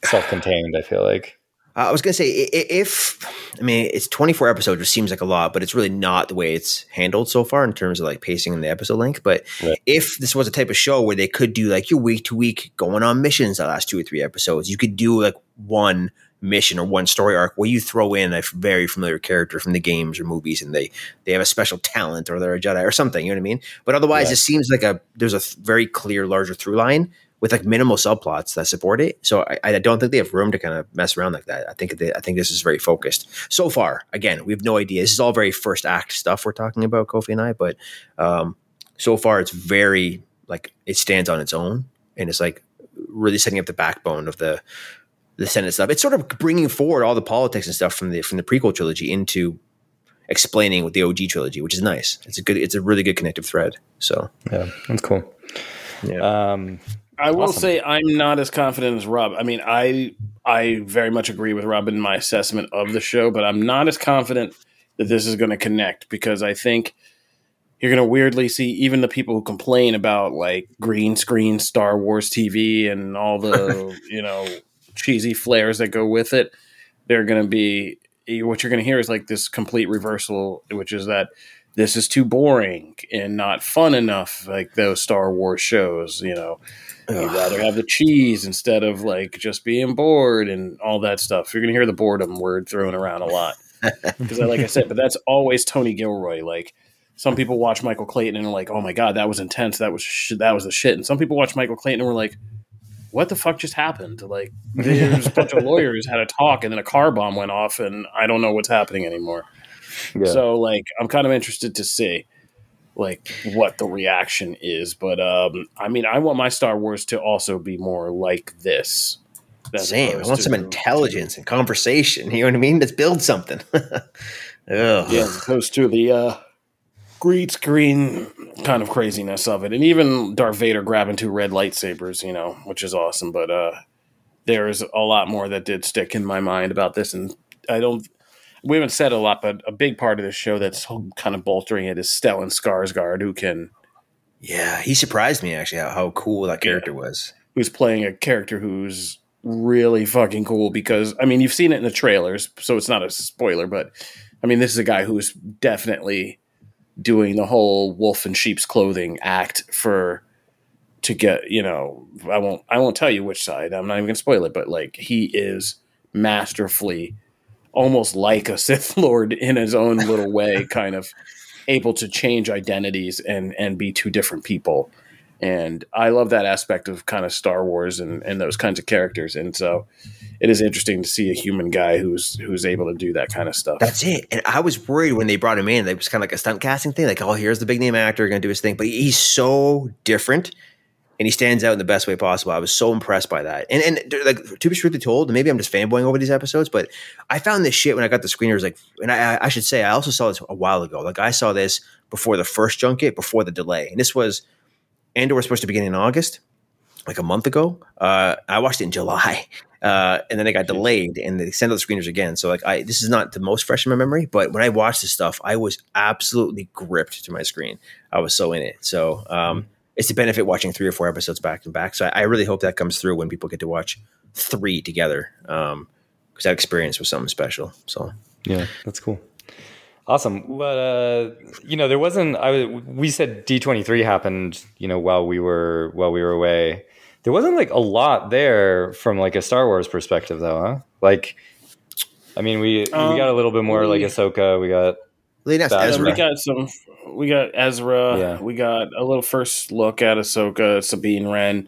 self-contained. I feel like. I was gonna say if I mean it's 24 episodes, which seems like a lot, but it's really not the way it's handled so far in terms of like pacing and the episode length. But Right. if this was a type of show where they could do like your week to week going on missions the last two or three episodes, you could do like one mission or one story arc where you throw in a very familiar character from the games or movies and they they have a special talent or they're a Jedi or something, you know what I mean? But otherwise Yeah. it seems like a there's a very clear larger through line with like minimal subplots that support it. So I, I don't think they have room to kind of mess around like that. I think they, I think this is very focused so far. Again, we have no idea. This is all very first act stuff we're talking about, Kofi and I. But um, so far, it's very like it stands on its own, and it's like really setting up the backbone of the the Senate stuff. It's sort of bringing forward all the politics and stuff from the from the prequel trilogy into explaining with the OG trilogy, which is nice. It's a good. It's a really good connective thread. So Yeah, that's cool. yeah. Um, I will Awesome. say I'm not as confident as Rob. I mean, I I very much agree with Rob in my assessment of the show, but I'm not as confident that this is going to connect because I think you're going to weirdly see even the people who complain about like green screen Star Wars TV and all the you know cheesy flares that go with it. They're going to be eh, what you're going to hear is like this complete reversal, which is that this is too boring and not fun enough, like those Star Wars shows. You know, you'd rather have the cheese instead of like just being bored and all that stuff. You're going to hear the boredom word thrown around a lot because, like I said, but that's always Tony Gilroy. Like some people watch Michael Clayton and are like, "Oh my god, that was intense. That was sh- that was the shit." And some people watch Michael Clayton and were like, "What the fuck just happened?" Like there's a bunch of lawyers had a talk and then a car bomb went off and I don't know what's happening anymore. yeah. So like I'm kind of interested to see like what the reaction is. But um I mean I want my Star Wars to also be more like this. Same. I want some intelligence and conversation. You know what I mean? Let's build something. Yeah, as opposed to the uh green screen kind of craziness of it. And even Darth Vader grabbing two red lightsabers, you know, which is awesome. But uh there's a lot more that did stick in my mind about this and I don't we haven't said a lot, but a big part of this show that's kind of bolstering it is Stellan Skarsgård, who can Yeah, he surprised me actually how, how cool that character was. who's playing a character who's really fucking cool because I mean you've seen it in the trailers, so it's not a spoiler, but I mean this is a guy who's definitely doing the whole wolf in sheep's clothing act for to get you know I won't I won't tell you which side I'm not even gonna spoil it, but like he is masterfully almost like a Sith Lord in his own little way, kind of able to change identities and and be two different people and I love that aspect of kind of Star Wars and, and those kinds of characters. And so it is interesting to see a human guy who's who's able to do that kind of stuff. That's it. And I was worried when they brought him in. It was kind of like a stunt casting thing. Like, oh, here's the big name actor going to do his thing. But he's so different and he stands out in the best way possible. I was so impressed by that. And and like to be truthfully told, maybe I'm just fanboying over these episodes, but I found this shit when I got the screeners. Like, and I, I should say, I also saw this a while ago. Like, I saw this before the first junket, before the delay, and this was Andor was supposed to begin in August, like a month ago. Uh, I watched it in July, uh, and then it got delayed, and they sent out the screeners again. So like, I this is not the most fresh in my memory, but when I watched this stuff, I was absolutely gripped to my screen. I was so in it. So um, it's a benefit watching three or four episodes back to back. So I, I really hope that comes through when people get to watch three together, because that experience was something special. So Yeah, that's cool. Awesome. But uh, you know, there wasn't. I we said D twenty three happened. You know, while we were while we were away, there wasn't like a lot there from like a Star Wars perspective, though, huh? Like, I mean, we we Um, got a little bit more like we- Ahsoka. We got Well, they announced That- Yeah, Ezra. we got some. We got Ezra. Yeah. We got a little first look at Ahsoka, Sabine Wren.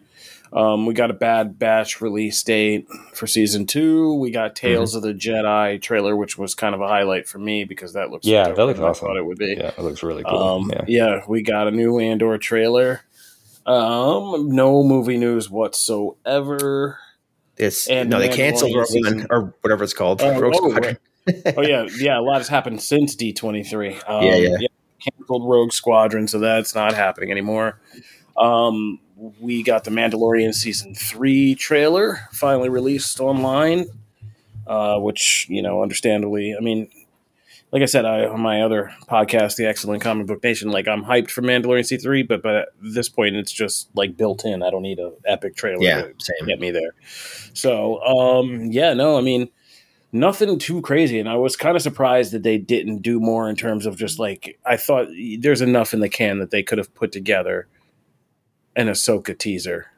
Um, we got a Bad Batch release date for season two. We got Tales Mm-hmm. of the Jedi trailer, which was kind of a highlight for me because that looks Yeah, that looks than I thought it would be. Yeah, it looks really cool. Um, yeah. yeah. we got a new Andor trailer. Um, no movie news whatsoever. It's and no, they canceled Rogue season- One or whatever it's called. Oh, Rogue oh, Squadron. oh yeah, yeah. A lot has happened since D twenty three. Um, Yeah, yeah. Canceled Rogue Squadron, so that's not happening anymore. Um, we got the Mandalorian season three trailer finally released online, uh, which you know, understandably, I mean, like I said I, on my other podcast, the Excellent Comic Book Nation, like I'm hyped for Mandalorian season three, but but at this point, it's just like built in. I don't need a epic trailer. Yeah, to same. get me there. So, um, yeah, no, I mean, nothing too crazy. And I was kind of surprised that they didn't do more in terms of just like, I thought there's enough in the can that they could have put together an Ahsoka teaser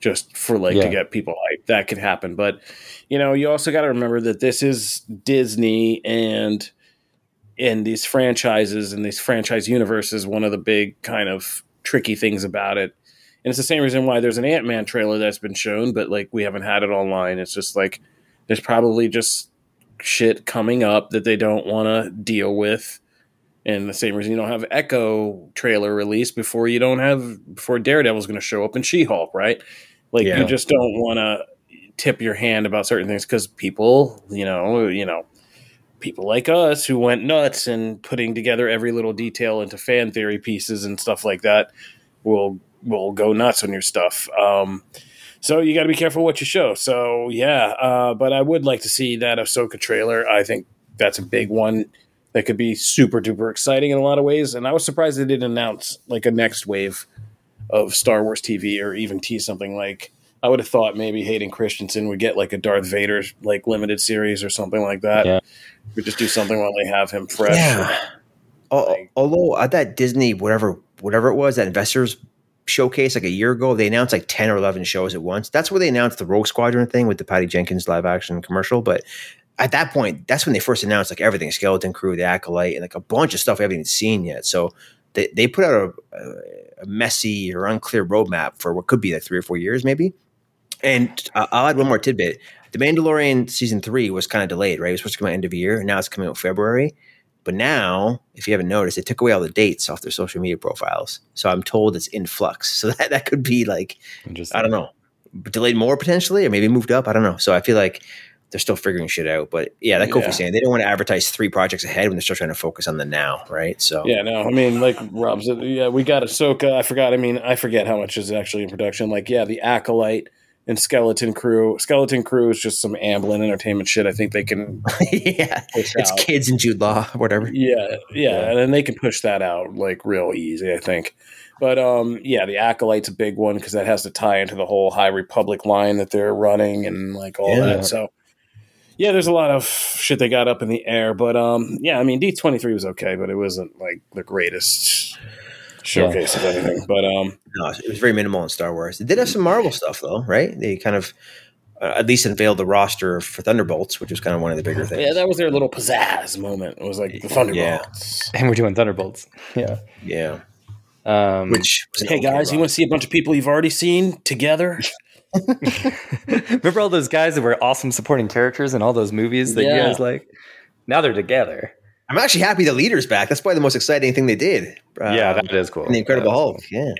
just for like to get people hyped. That could happen. But, you know, you also got to remember that this is Disney and in these franchises and these franchise universes, one of the big kind of tricky things about it and it's the same reason why there's an Ant Man trailer that's been shown, but like we haven't had it online. It's just like there's probably just shit coming up that they don't want to deal with. And the same reason you don't have Echo trailer release before you don't have before Daredevil's going to show up in She Hulk, right? Like Yeah. you just don't want to tip your hand about certain things because people, you know, you know, people like us who went nuts and putting together every little detail into fan theory pieces and stuff like that will will go nuts on your stuff. Um, so you got to be careful what you show. So yeah, uh, but I would like to see that Ahsoka trailer. I think that's a big one that could be super duper exciting in a lot of ways. And I was surprised they didn't announce like a next wave of Star Wars TV or even tease something like. I would have thought maybe Hayden Christensen would get like a Darth Vader like limited series or something like that. Yeah. We just do something while they have him fresh. Yeah. Like- Although at that Disney, whatever, whatever it was, that investors showcase like a year ago, they announced like ten or eleven shows at once. That's where they announced the Rogue Squadron thing with the Patty Jenkins live action commercial. But at that point, that's when they first announced like everything: Skeleton Crew, the Acolyte, and like a bunch of stuff we haven't even seen yet. So they they put out a, a messy or unclear roadmap for what could be like three or four years, maybe. And uh, I'll add one more tidbit. The Mandalorian season three was kind of delayed, right? It was supposed to come out end of the year, and now it's coming out February. But now, if you haven't noticed, they took away all the dates off their social media profiles. So I'm told it's in flux. So that, that could be like, I don't know, delayed more potentially, or maybe moved up. I don't know. So I feel like they're still figuring shit out. But yeah, like Yeah. Saying, they don't want to advertise three projects ahead when they're still trying to focus on the now, right? So Yeah, no, I mean, like Rob said, yeah, we got Ahsoka. I forgot. I mean, I forget how much is actually in production. Like, yeah, the Acolyte and Skeleton Crew. Skeleton Crew is just some Amblin entertainment shit. I think they can yeah, it's out. kids and Jude Law, whatever. Yeah, yeah, and then they can push that out like real easy, I think. But um, yeah, the acolyte's a big one because that has to tie into the whole High Republic line that they're running and like all Yeah. that. So yeah, there's a lot of shit they got up in the air. But um, yeah, I mean D twenty three was okay, but it wasn't like the greatest showcase of anything. But um, No, it was very minimal in Star Wars. They did have some Marvel stuff though, right? They kind of uh, at least unveiled the roster for Thunderbolts, which was kind of one of the bigger things. yeah, that was their little pizzazz moment. It was like the Thunderbolts. And we're doing Thunderbolts. Yeah. yeah. Um, Which Hey guys, you want to see a bunch of people you've already seen together? remember all those guys that were awesome supporting characters in all those movies that you guys like? Now they're together. I'm actually happy the leader's back. That's probably the most exciting thing they did. Uh, yeah, that is cool. in the Incredible Hulk. Yeah. cool.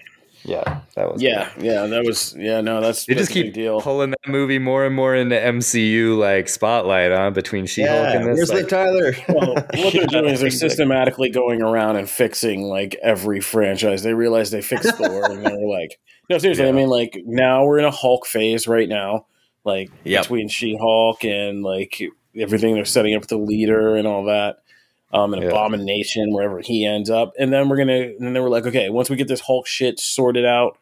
Yeah, that was. Yeah, yeah, that was yeah. No, that's They that's just a big keep deal. pulling that movie more and more into MCU like spotlight on between She-Hulk Yeah. and this. Where's like- Liv Tyler? Well, what they're doing is they're systematically going around and fixing like every franchise. They realized they fixed Thor, and they're like, no, seriously. I mean, like now we're in a Hulk phase right now, like Yep. between She-Hulk and like everything they're setting up the leader and all that. Um, and Yeah. Abomination, wherever he ends up, and then we're gonna, and then we're like, okay, once we get this Hulk shit sorted out,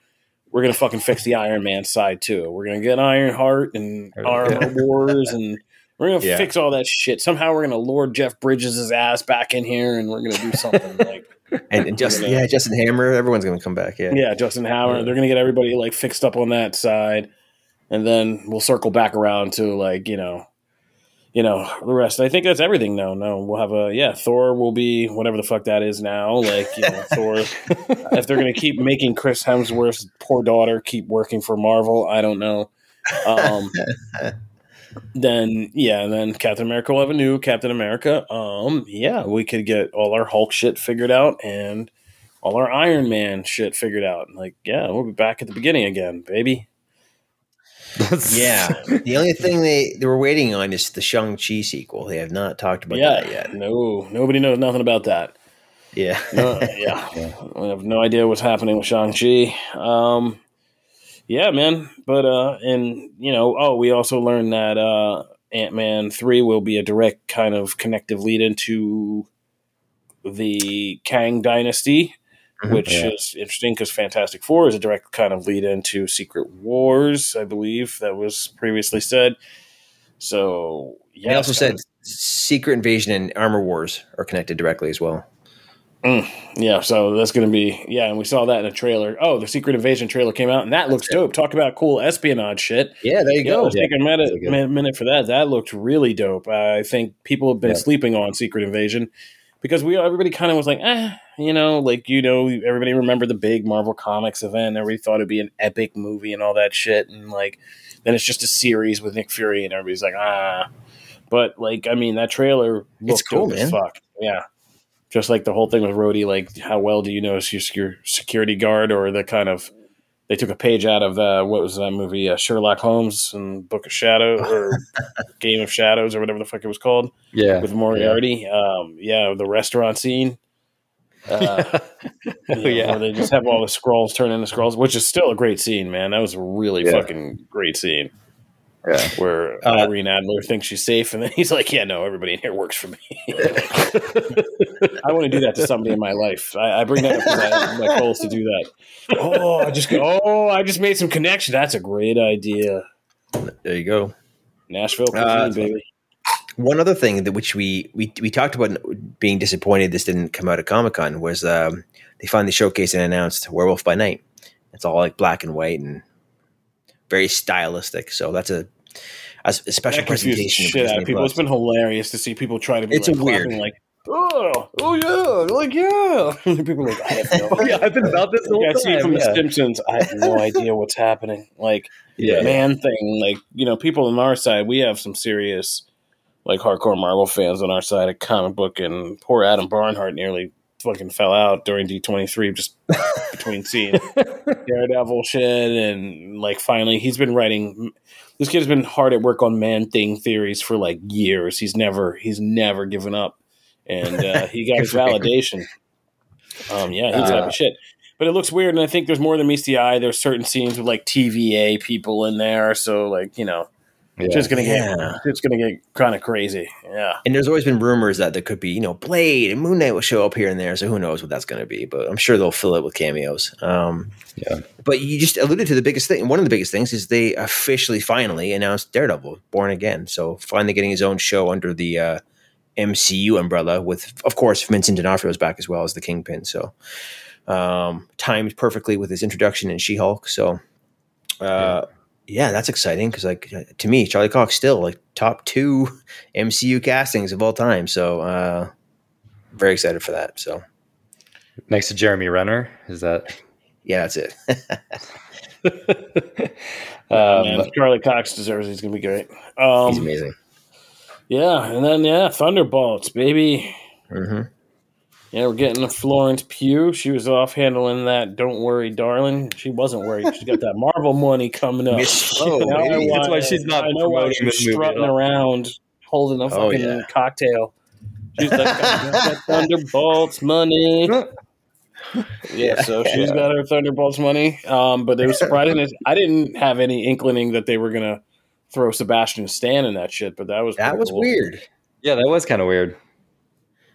we're gonna fucking fix the Iron Man side too. We're gonna get Iron Heart and Yeah. Armor Wars, and we're gonna Yeah. fix all that shit. Somehow we're gonna lure Jeff Bridges' ass back in here, and we're gonna do something like, and, and Justin, Yeah. Justin Hammer. Everyone's going to come back. Yeah. yeah, Justin Hammer. Yeah. They're gonna get everybody like fixed up on that side, and then we'll circle back around to like you know. you know the rest. I think that's everything. No, no, we'll have a yeah. Thor will be whatever the fuck that is now. Like you know, Thor. If they're gonna keep making Chris Hemsworth's poor daughter keep working for Marvel, I don't know. Um, then yeah, then Captain America will have a new Captain America. Um, yeah, we could get all our Hulk shit figured out and all our Iron Man shit figured out. Like, yeah, we'll be back at the beginning again, baby. yeah. The only thing they, they were waiting on is the Shang-Chi sequel. They have not talked about yeah, that yet. No, nobody knows nothing about that. Yeah. No, yeah. yeah. I have no idea what's happening with Shang-Chi. Um, yeah, man. But, uh, and, you know, oh, we also learned that uh, Ant Man 3 will be a direct kind of connective lead into the Kang Dynasty mm-hmm. which yeah. is interesting because Fantastic Four is a direct kind of lead into Secret Wars, I believe that was previously said. So yeah, they also said of, Secret Invasion and Armor Wars are connected directly as well. Mm, yeah, so that's going to be yeah, and we saw that in a trailer. Oh, the Secret Invasion trailer came out, and that looks dope. Talk about cool espionage shit. Yeah, there you yeah, go. Let's yeah, take a minute, minute for that. That looked really dope. I think people have been yeah. sleeping on Secret Invasion because we everybody kind of was like, eh, you know, like you know, everybody remembered the big Marvel Comics event. Everybody thought it'd be an epic movie and all that shit, and like then it's just a series with Nick Fury, and everybody's like, ah. But like, I mean, that trailer looks cool, man. fuck. Yeah, just like the whole thing with Rhodey. Like, how well do you know your security guard, or the kind of they took a page out of the what was that movie uh, Sherlock Holmes and Book of Shadows or Game of Shadows or whatever the fuck it was called. Yeah, with Moriarty. Yeah, um, yeah the restaurant scene. Uh, you know, yeah, where they just have all the scrolls turn into scrolls, which is still a great scene, man. That was a really yeah. fucking great scene. Yeah. Where uh, Irene Adler thinks she's safe, and then he's like, "Yeah, no, everybody in here works for me." I want to do that to somebody in my life. I, I bring that up because my goal is to do that. Oh, I just go. Oh, I just made some connection. That's a great idea. There you go, Nashville, uh, baby. One other thing that which we we we talked about being disappointed this didn't come out of Comic Con was um, they finally showcased and announced Werewolf by Night. It's all like black and white and very stylistic. So that's a a, a special that presentation. Shit out of people. Plus. It's been hilarious to see people try to be it's like, a weird like. Oh, oh yeah, like yeah. people are like, I have no. yeah, I've been about this whole like, time. I see from yeah. The Simpsons. I have no idea what's happening. Like, yeah, man thing. Like, you know, people on our side, we have some serious, like, hardcore Marvel fans on our side of comic book, and poor Adam Barnhardt nearly fucking fell out during D twenty three, just between seeing Daredevil shit and like finally he's been writing this kid has been hard at work on man thing theories for like years. He's never he's never given up, and uh, he got his validation. Um, yeah, he's uh, type of shit. But it looks weird, and I think there's more than meets the eye. There's certain scenes with like TVA people in there, so like you know, yeah. It's just gonna get yeah. it's gonna get kind of crazy. Yeah. And there's always been rumors that there could be, you know, Blade and Moon Knight will show up here and there. So who knows what that's gonna be? But I'm sure they'll fill it with cameos. Um, yeah. But you just alluded to the biggest thing. One of the biggest things is they officially finally announced Daredevil, Born Again. So finally getting his own show under the uh, MCU umbrella, with of course Vincent D'Onofrio is back as well as the Kingpin. So um, timed perfectly with his introduction in She Hulk. So. Uh, yeah yeah, that's exciting because like to me, Charlie Cox still like top two MCU castings of all time. So uh, very excited for that. So next to Jeremy Renner, is that? Yeah, that's it. um, Charlie Cox deserves. It. He's gonna be great. Um, he's amazing. Yeah, and then yeah, Thunderbolts, baby. Mm-hmm. Yeah, we're getting a Florence Pugh. She was off handling that. Don't worry, darling. She wasn't worried. She's got that Marvel money coming up. oh, why, That's why she's not. I know why she's strutting around holding a oh, fucking oh, yeah. cocktail. She's like, that Thunderbolts money. yeah, so she's got her Thunderbolts money. Um, but it was surprising. I didn't have any inkling that they were gonna throw Sebastian Stan in that shit. But that was that was cool. weird. Yeah, that was kind of weird.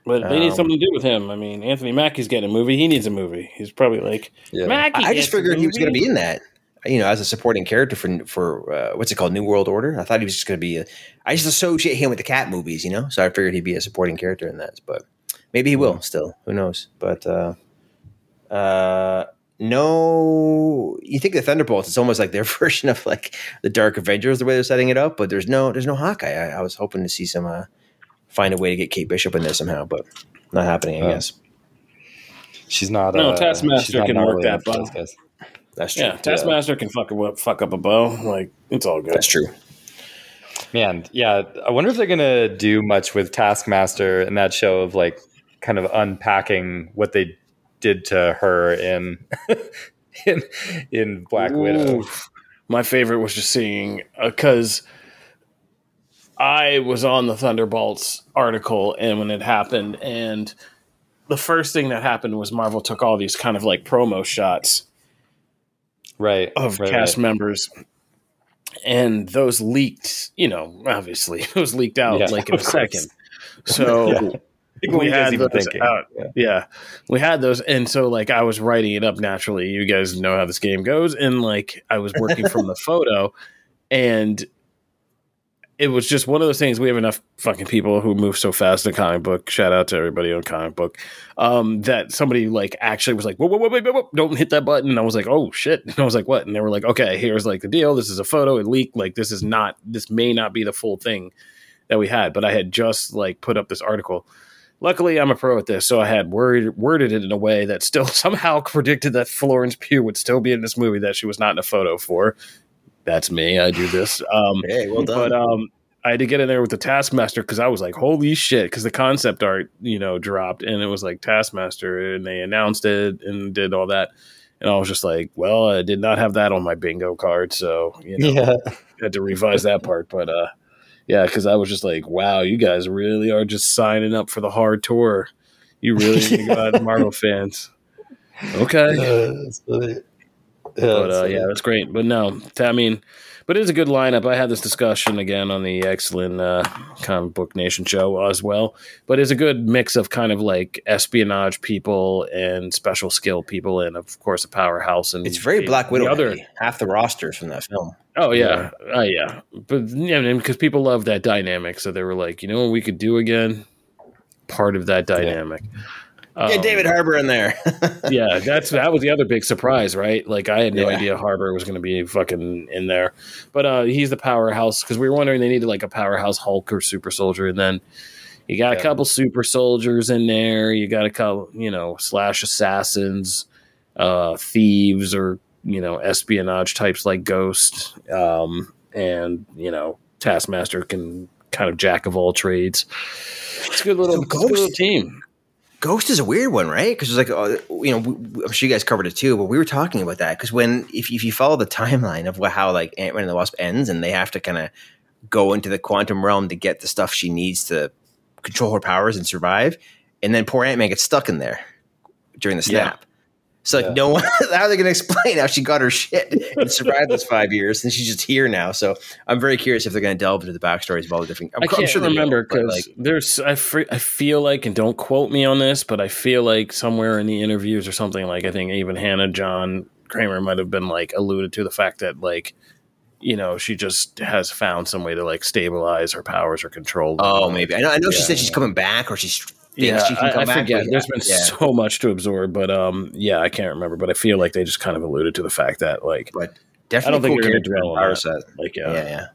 But they need um, something to do with him. I mean, Anthony Mackie's getting a movie. He needs a movie. He's probably like, yeah. Mackie. I just figured he was going to be in that. You know, as a supporting character for for uh, what's it called, New World Order. I thought he was just going to be. A, I just associate him with the cat movies, you know. So I figured he'd be a supporting character in that. But maybe he will. Still, who knows? But uh, uh, no you think the thunderbolts it's almost like their version of like the dark avengers the way they're setting it up but there's no there's no hawkeye i, I was hoping to see some uh find a way to get kate bishop in there somehow but not happening i Oh. guess She's not. No, uh, Taskmaster can work that enough bow. guys. that's true Yeah, Taskmaster can fuck up fuck up a bow. Like it's all good. that's true Man, yeah. I wonder if they're gonna do much with Taskmaster in that show of like kind of unpacking what they did to her in in in Black Widow. Oof. My favorite was just seeing because I was on the Thunderbolts article and when it happened, and the first thing that happened was Marvel took all these kind of like promo shots Right. of right, cast right. members. And those leaked, you know, obviously those leaked out Yeah, like in a course. second. So Yeah. We were you guys had those thinking? out. Yeah. Yeah, we had those, and so like I was writing it up naturally. You guys know how this game goes, and like I was working from the photo, and it was just one of those things. We have enough fucking people who move so fast in comic book. Shout out to everybody on comic book. Um, that somebody like actually was like, whoa, whoa, whoa, whoa, whoa, don't hit that button. And I was like, oh shit. And I was like, what? And they were like, okay, here's like the deal. This is a photo. It leaked. Like this is not. This may not be the full thing that we had, but I had just like put up this article. Luckily, I'm a pro at this, so I had word, worded it in a way that still somehow predicted that Florence Pugh would still be in this movie that she was not in a photo for. That's me. I do this. Um, hey well done but um, I had to get in there with the Taskmaster because I was like, "Holy shit!" Because the concept art, you know, dropped and it was like Taskmaster, and they announced it and did all that, and I was just like, "Well, I did not have that on my bingo card, so you know, Yeah. had to revise that part." But uh, yeah, because I was just like, "Wow, you guys really are just signing up for the hard tour. You really to go out, Marvel fans." Okay but uh, yeah, that's great. But no, I mean, but it's a good lineup. I had this discussion again on the excellent uh, comic book nation show as well. But it's a good mix of kind of like espionage people and special skill people, and of course a powerhouse. And it's very the- black the widow Other, heavy. half the rosters from that film oh yeah, uh, yeah. But yeah, because people love that dynamic, so they were like, you know, what we could do again. Part of that dynamic. Get Um, david harbour in there yeah, that's that was the other big surprise, right? Like I had no Yeah. idea Harbour was going to be fucking in there, but uh, he's the powerhouse because we were wondering they needed like a powerhouse Hulk or super soldier, and then you got a couple super soldiers in there. You got a couple, you know, slash assassins, uh, thieves, or you know, espionage types like Ghost, um, and you know, Taskmaster can kind of jack of all trades. It's a good little, So it's a good little team. Ghost is a weird one, right? Because it's like, uh, you know, we, I'm sure you guys covered it too, but we were talking about that because when if, if you follow the timeline of how like Ant Man and the Wasp ends, and they have to kind of go into the quantum realm to get the stuff she needs to control her powers and survive, and then poor Ant Man gets stuck in there during the Yeah. So like, Yeah. no one, how are they going to explain how she got her shit and survived those five years, and she's just here now? So I'm very curious if they're going to delve into the backstories of all the different. I'm, I can't I'm sure remember because there's I, fre- I feel like and don't quote me on this, but I feel like somewhere in the interviews or something like I think even Hannah John Kramer might have been like alluded to the fact that like you know she just has found some way to like stabilize her powers or control. them. Oh, maybe. I know. I know she said she's coming back, or she's Yeah, she can I, come I back. forget. There's yeah, been yeah. so much to absorb, but um, yeah, I can't remember. But I feel like they just kind of alluded to the fact that like, but definitely, I don't think cool they're gonna character dwell on that. like Yeah, yeah, yeah.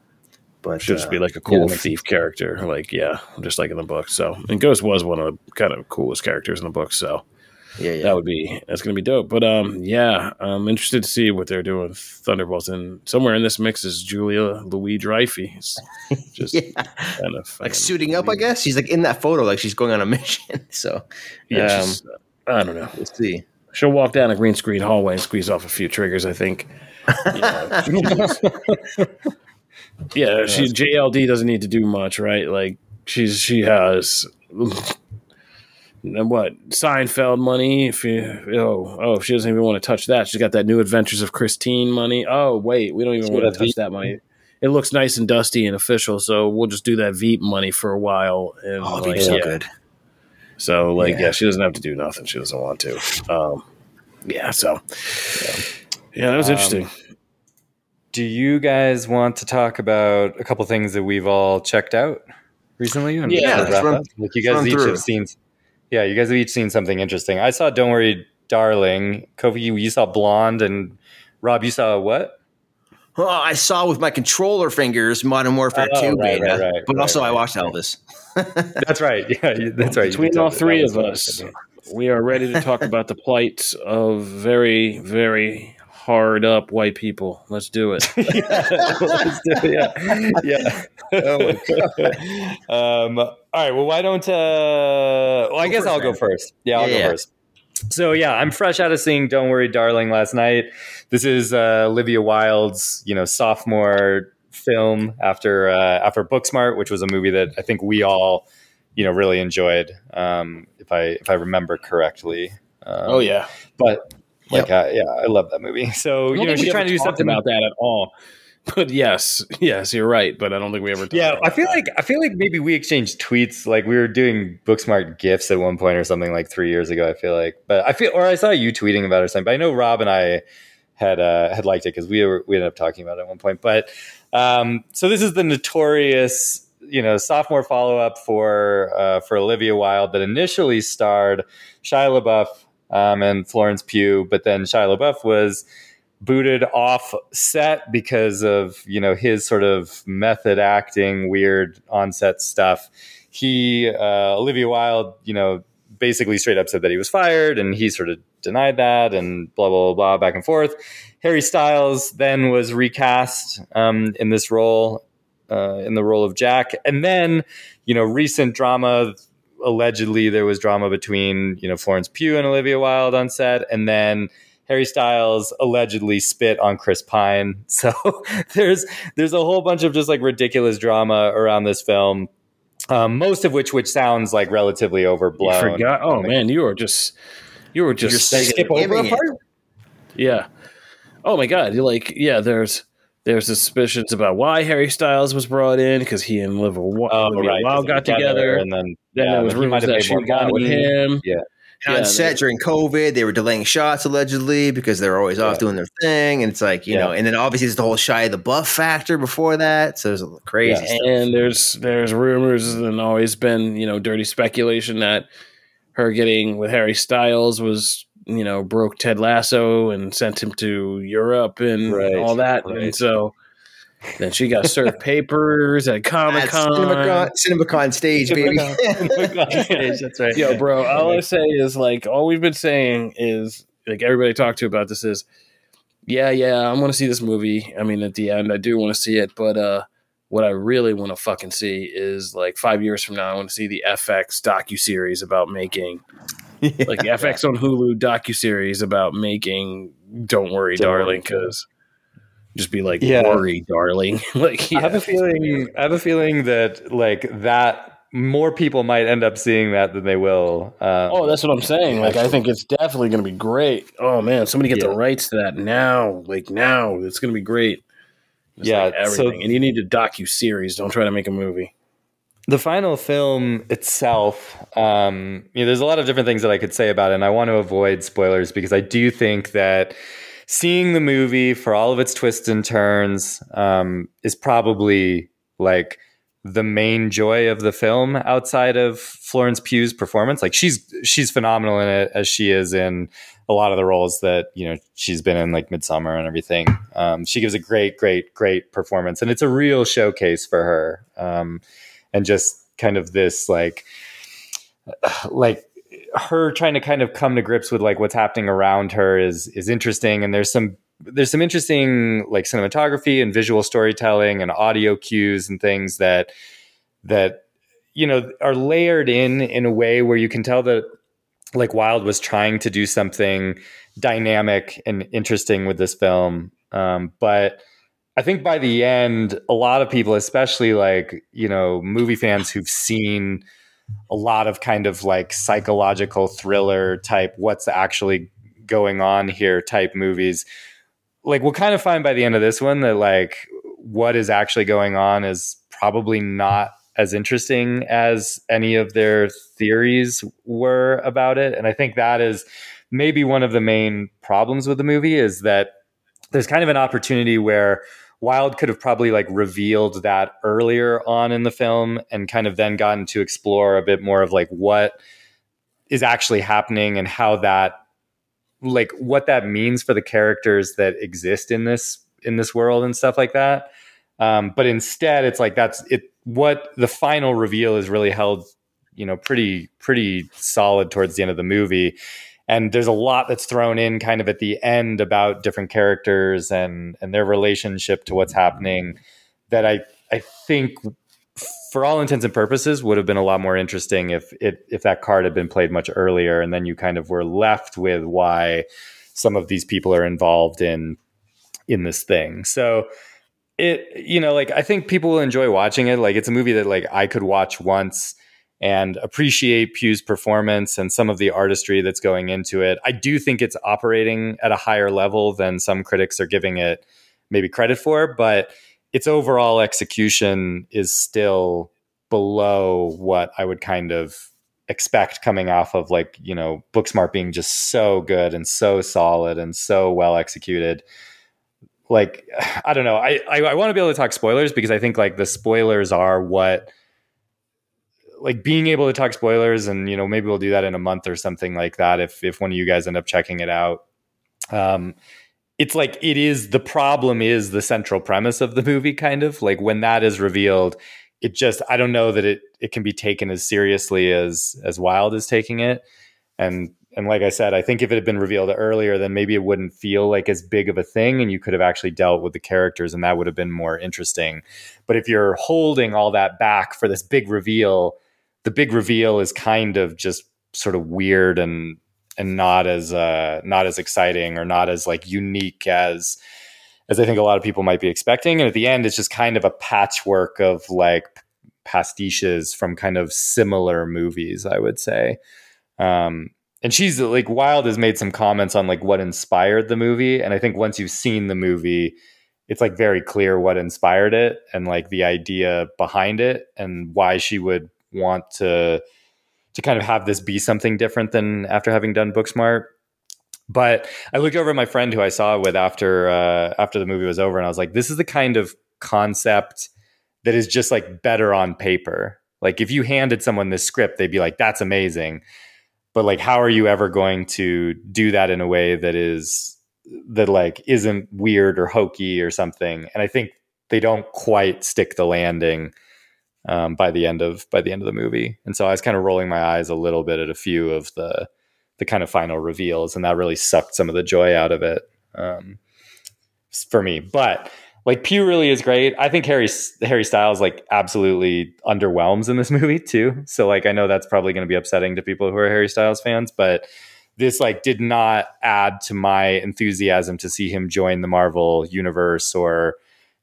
But should just uh, be like a cool the- thief character. Like, yeah, just like in the book. So, and Ghost was one of the kind of coolest characters in the book. So, yeah, yeah. that would be that's gonna be dope. But um, yeah, I'm interested to see what they're doing with Thunderbolts. And somewhere in this mix is Julia Louis Dreyfus, just yeah. kind of like suiting up. I guess she's like in that photo, like she's going on a mission. So Yeah, um, she's- I don't know. we'll see. She'll walk down a green screen hallway and squeeze off a few triggers. I think. Yeah, yeah she JLD doesn't need to do much, right? Like she's she has what Seinfeld money. If you oh oh, if she doesn't even want to touch that, she's got that new Adventures of Christine money. Oh wait, we don't even want to touch Veep that money. It looks nice and dusty and official, so we'll just do that Veep money for a while. And Oh, like, be so yeah. good. So like, Yeah. yeah. she doesn't have to do nothing. She doesn't want to. Um, yeah. So yeah, that was Um, interesting. Do you guys want to talk about a couple things that we've all checked out recently? And Yeah, let's run- like you guys each through. have seen. Yeah, you guys have each seen something interesting. I saw "Don't Worry, Darling. Kofi, you, you saw Blonde, and Rob, you saw what? Oh, I saw with my controller fingers Modern Warfare Oh, 2 right, beta, right, right, but right, also I right. watched Elvis. That's right. Yeah, that's right. Between all three of us, we are ready to talk about the plight of very, very hard up white people. Let's do it. yeah, let's do yeah, yeah. Oh um, all right. Well, why don't? Uh, well, I Go guess first, I'll go first. Yeah, I'll Yeah, go yeah. first. So yeah, I'm fresh out of seeing "Don't Worry, Darling" last night. This is uh, Olivia Wilde's, you know, sophomore film after uh, after Booksmart, which was a movie that I think we all, you know, really enjoyed. Um, if I if I remember correctly. Um, oh yeah, but like, uh, yeah, I love that movie. So you know, she's trying to do something about that at all. But yes, yes, you're right. But I don't think we ever. Yeah, about I feel that. like I feel like maybe we exchanged tweets. Like we were doing Booksmart gifts at one point or something like three years ago. I feel like, but I feel or I saw you tweeting about it or something. But I know Rob and I had uh, had liked it because we were we ended up talking about it at one point. But um, so this is the notorious you know sophomore follow up for uh, for Olivia Wilde that initially starred Shia LaBeouf um, and Florence Pugh, but then Shia LaBeouf was booted off set because of you know his sort of method acting weird on-set stuff. He uh, olivia wilde you know basically straight up said that he was fired and he sort of denied that and blah blah blah, blah back and forth. Harry styles then was recast um, in this role uh, in the role of jack. And then you know recent drama allegedly there was drama between you know florence pugh and olivia wilde on set and then Harry Styles allegedly spit on Chris Pine. So there's there's a whole bunch of just like ridiculous drama around this film. Um, most of which which sounds like relatively You overblown. forgot. Oh man, you were just you were just You're Skip over a it. part? Yeah. Oh my God! You're like, yeah. There's there's suspicions about why Harry Styles was brought in because he and Olivia, Wi- Oh, right. Got together. and then then yeah, there was he rumors that she got with money. him. Yeah. And Yeah, on set during COVID, they were delaying shots allegedly because they were always off Yeah. doing their thing. And it's like, you Yeah. know, and then obviously there's the whole Shia LaBeouf factor before that. So there's a crazy Yeah. stuff. And there's there's rumors and always been you know dirty speculation that her getting with Harry Styles was you know broke Ted Lasso and sent him to Europe and Right, all that, right. and so then she got served papers at Comic Con. CinemaCon, CinemaCon stage, baby. That's right. Yo, bro, all I say is like all we've been saying is like everybody I talk to about this is yeah, yeah, I want to see this movie. I mean, at the end, I do want to see it, but uh, what I really want to fucking see is like five years from now, I want to see the FX docu series about making like the FX on Hulu docu series about making "Don't Worry, Don't Darling" because just be like Yeah. "Worry, Darling." like, I have a feeling. I have a feeling that like that more people might end up seeing that than they will. Um, Oh, that's what I'm saying. Like, I think it's definitely going to be great. Oh man, somebody get Yeah. the rights to that now. Like now, it's going to be great. It's Yeah, like so- everything. and you need a docu series. Don't try to make a movie. The final film itself, um, you know, there's a lot of different things that I could say about it, and I want to avoid spoilers because I do think that seeing the movie for all of its twists and turns um, is probably like the main joy of the film outside of Florence Pugh's performance. Like she's she's phenomenal in it as she is in a lot of the roles that you know she's been in, like Midsommar and everything. Um, she gives a great, great, great performance, and it's a real showcase for her. Um, and just kind of this like like her trying to kind of come to grips with like what's happening around her is is interesting. And there's some there's some interesting like cinematography and visual storytelling and audio cues and things that that you know are layered in in a way where you can tell that like Wilde was trying to do something dynamic and interesting with this film. Um, but I think by the end, a lot of people, especially like, you know, movie fans who've seen a lot of kind of like psychological thriller type, what's actually going on here type movies, like we'll kind of find by the end of this one that like what is actually going on is probably not as interesting as any of their theories were about it. And I think that is maybe one of the main problems with the movie is that there's kind of an opportunity where Wilde could have probably like revealed that earlier on in the film and kind of then gotten to explore a bit more of like what is actually happening and how that like what that means for the characters that exist in this in this world and stuff like that. Um, but instead, it's like that's it. What the final reveal is really held, you know, pretty pretty solid towards the end of the movie, and there's a lot that's thrown in kind of at the end about different characters and and their relationship to what's happening. That I I think for all intents and purposes would have been a lot more interesting if it if that card had been played much earlier and then you kind of were left with why some of these people are involved in in this thing so it you know like i think people will enjoy watching it like it's a movie that like i could watch once and appreciate Pugh's performance and some of the artistry that's going into it. I do think it's operating at a higher level than some critics are giving it maybe credit for, but its overall execution is still below what I would kind of expect coming off of like, you know, Booksmart being just so good and so solid and so well executed. Like, I don't know. I, I, I want to be able to talk spoilers because I think like the spoilers are what like being able to talk spoilers and you know maybe we'll do that in a month or something like that if if one of you guys end up checking it out. Um it's like it is the problem is the central premise of the movie kind of. Like when that is revealed it just i don't know that it it can be taken as seriously as as Wilde is taking it. And and like i said i think if it had been revealed earlier then maybe it wouldn't feel like as big of a thing and you could have actually dealt with the characters and that would have been more interesting. But if you're holding all that back for this big reveal the big reveal is kind of just sort of weird and and not as uh, not as exciting or not as like unique as as I think a lot of people might be expecting. And at the end, it's just kind of a patchwork of like pastiches from kind of similar movies, I would say. Um, and she's like Wilde has made some comments on like what inspired the movie, and I think once you've seen the movie, it's like very clear what inspired it and like the idea behind it and why she would want to to kind of have this be something different than after having done Booksmart. But I looked over at my friend who I saw with after uh, after the movie was over, and I was like, "This is the kind of concept that is just like better on paper. Like if you handed someone this script, they'd be like, "That's amazing," but like, how are you ever going to do that in a way that is that like isn't weird or hokey or something? And I think they don't quite stick the landing um, by the end of by the end of the movie. And so I was kind of rolling my eyes a little bit at a few of the the kind of final reveals, and that really sucked some of the joy out of it um, for me. But like Pugh really is great. I think Harry Harry Styles like absolutely underwhelms in this movie too. So like I know that's probably going to be upsetting to people who are Harry Styles fans, but this like did not add to my enthusiasm to see him join the Marvel universe or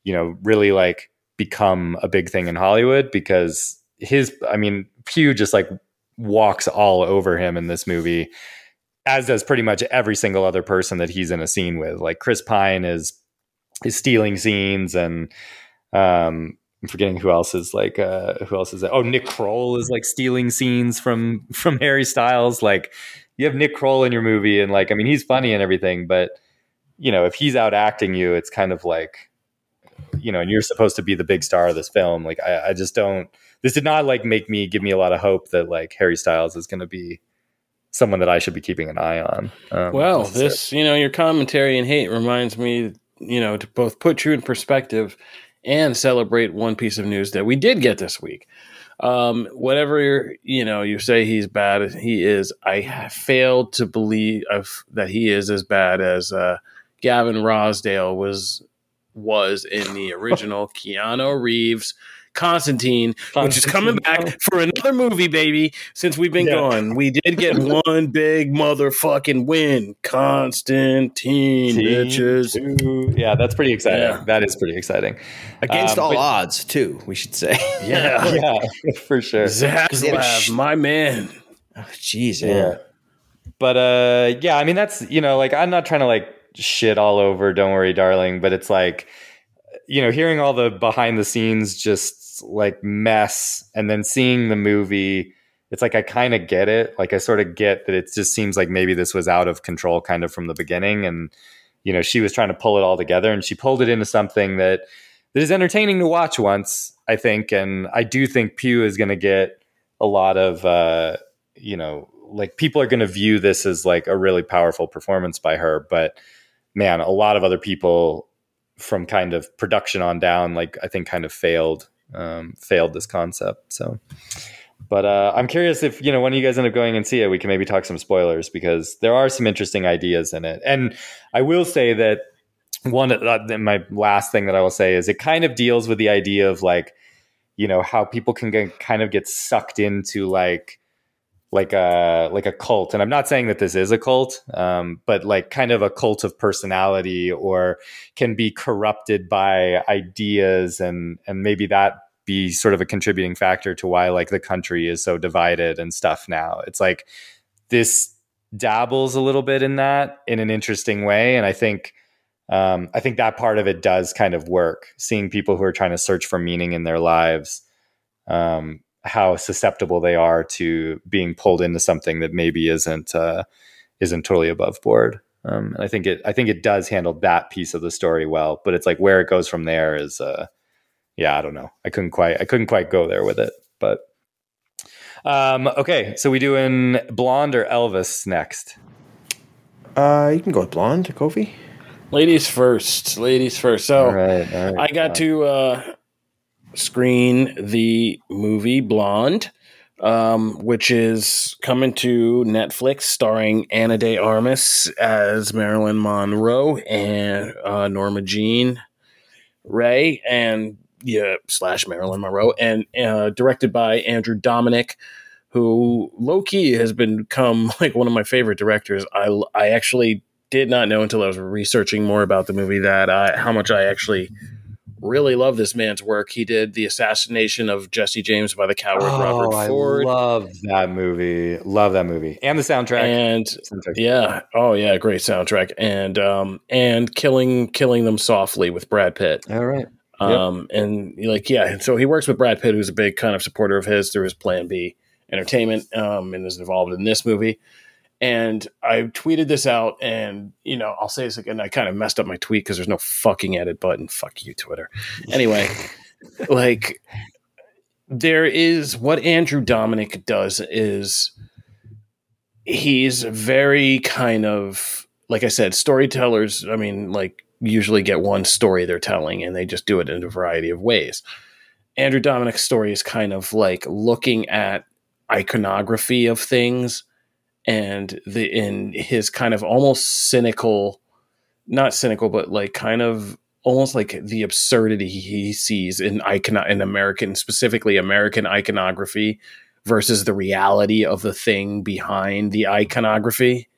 you know really like become a big thing in Hollywood because his, I mean, Pugh just like walks all over him in this movie, as does pretty much every single other person that he's in a scene with. Like Chris Pine is is stealing scenes, and um, I'm forgetting who else is like uh, who else is that? Oh, Nick Kroll is like stealing scenes from from Harry Styles. Like you have Nick Kroll in your movie, and like I mean, he's funny and everything, but you know, if he's out acting you, it's kind of like you know, and you're supposed to be the big star of this film. Like, I, I just don't. This did not like make me give me a lot of hope that like Harry Styles is going to be someone that I should be keeping an eye on. Um, well, this, you know, your commentary and hate reminds me, you know, to both put you in perspective and celebrate one piece of news that we did get this week. Um, whatever you know, you say he's bad. He is. I failed to believe that he is as bad as uh, Gavin Rossdale was was in the original Keanu Reeves Constantine, Constantine, which is coming back for another movie, baby. Since we've been yeah. gone, we did get one big motherfucking win. Constantine, bitches. Yeah, that's pretty exciting. Yeah. That is pretty exciting. Against um, all but, odds, too, we should say. Yeah, yeah, for sure. Zaslav, my man. Oh, jeez, oh, yeah. But uh, yeah, I mean that's you know like I'm not trying to like shit all over Don't Worry Darling, but it's like you know, hearing all the behind the scenes just like mess and then seeing the movie, it's like I kind of get it. Like I sort of get that it just seems like maybe this was out of control kind of from the beginning. And you know, she was trying to pull it all together and she pulled it into something that that is entertaining to watch once, I think, and I do think Pugh is going to get a lot of uh, you know, like people are going to view this as like a really powerful performance by her, but man, a lot of other people from kind of production on down, like I think kind of failed, um, failed this concept. So, but uh, I'm curious if you know when you guys end up going and see it, we can maybe talk some spoilers because there are some interesting ideas in it. And I will say that one, uh, my last thing that I will say is it kind of deals with the idea of like, you know, how people can get, kind of get sucked into like like a like a cult. And i'm not saying that this is a cult um, but like kind of a cult of personality or can be corrupted by ideas and and maybe that be sort of a contributing factor to why like the country is so divided and stuff now. It's like this dabbles a little bit in that in an interesting way. And i think um, i think that part of it does kind of work seeing people who are trying to search for meaning in their lives. Um, how susceptible they are to being pulled into something that maybe isn't uh, isn't totally above board. Um, and I think it I think it does handle that piece of the story well, but it's like where it goes from there is uh, yeah I don't know I couldn't quite I couldn't quite go there with it, but um, okay so we doing blonde or Elvis next? Uh, you can go with blonde, Kofi. Ladies first. Ladies first. So all right, all right, I got to uh, screen the movie Blonde, um, which is coming to Netflix, starring Ana de Armas as Marilyn Monroe and uh, Norma Jean Ray, and yeah, slash Marilyn Monroe, and uh, directed by Andrew Dominik. Who low key has become like one of my favorite directors. I I actually did not know until I was researching more about the movie that I, how much I actually really love this man's work. He did the assassination of Jesse James by the coward oh, Robert Ford. I love that movie. Love that movie and the soundtrack. And soundtrack. yeah, oh yeah, great soundtrack. And um and killing killing them softly with Brad Pitt. All right. Um yep. and like yeah, and so he works with Brad Pitt, who's a big kind of supporter of his through his Plan B Entertainment, um, and is involved in this movie. And I tweeted this out, and you know, I'll say this again. I kind of messed up my tweet because there's no fucking edit button. Fuck you, Twitter. Anyway, like there is what Andrew Dominik does is he's very kind of like I said, storytellers. I mean, like usually get one story they're telling, and they just do it in a variety of ways. Andrew Dominik's story is kind of like looking at iconography of things and the in his kind of almost cynical not cynical but like kind of almost like the absurdity he sees in icon in American specifically American iconography versus the reality of the thing behind the iconography.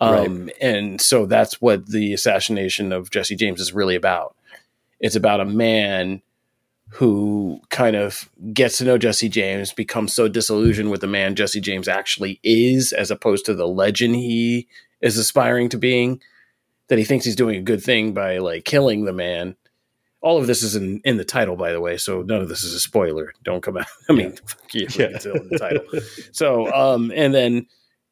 Um, right. and so that's what the assassination of Jesse James is really about. It's about a man who kind of gets to know Jesse James, becomes so disillusioned with the man Jesse James actually is, as opposed to the legend he is aspiring to being, that he thinks he's doing a good thing by like killing the man. All of this is in, in the title, by the way, so none of this is a spoiler. Don't come out. I mean, yeah. yeah. it's in the title. so, um, and then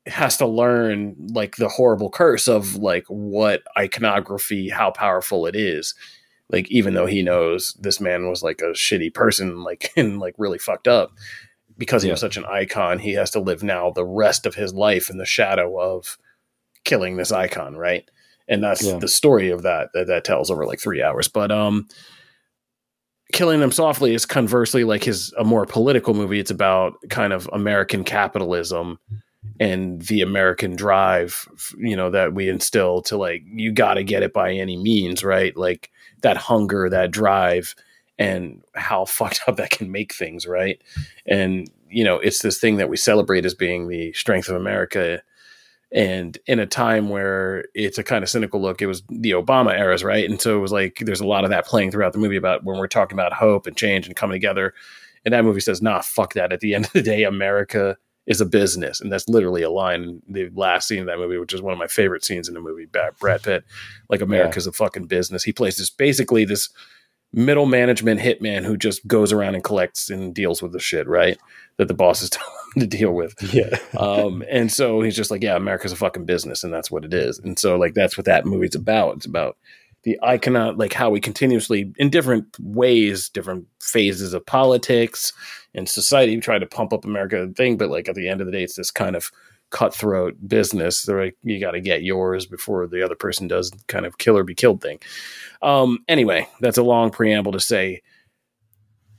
has to learn like the horrible curse of like what iconography, how powerful it is like even though he knows this man was like a shitty person like and like really fucked up because he yeah. was such an icon he has to live now the rest of his life in the shadow of killing this icon right and that's yeah. the story of that, that that tells over like three hours but um killing them softly is conversely like his a more political movie it's about kind of american capitalism and the american drive you know that we instill to like you got to get it by any means right like that hunger, that drive, and how fucked up that can make things, right? And you know, it's this thing that we celebrate as being the strength of America. And in a time where it's a kind of cynical look, it was the Obama eras, right? And so it was like there's a lot of that playing throughout the movie about when we're talking about hope and change and coming together. And that movie says, nah, fuck that. At the end of the day, America is a business, and that's literally a line in the last scene of that movie, which is one of my favorite scenes in the movie. Brad Pitt, like America's yeah. a fucking business. He plays this basically this middle management hitman who just goes around and collects and deals with the shit, right? That the bosses tell him to deal with. Yeah. um, and so he's just like, yeah, America's a fucking business, and that's what it is. And so like that's what that movie's about. It's about the icon like how we continuously in different ways different phases of politics and society try to pump up america thing but like at the end of the day it's this kind of cutthroat business. They're like you got to get yours before the other person does kind of kill or be killed thing. Um anyway that's a long preamble to say.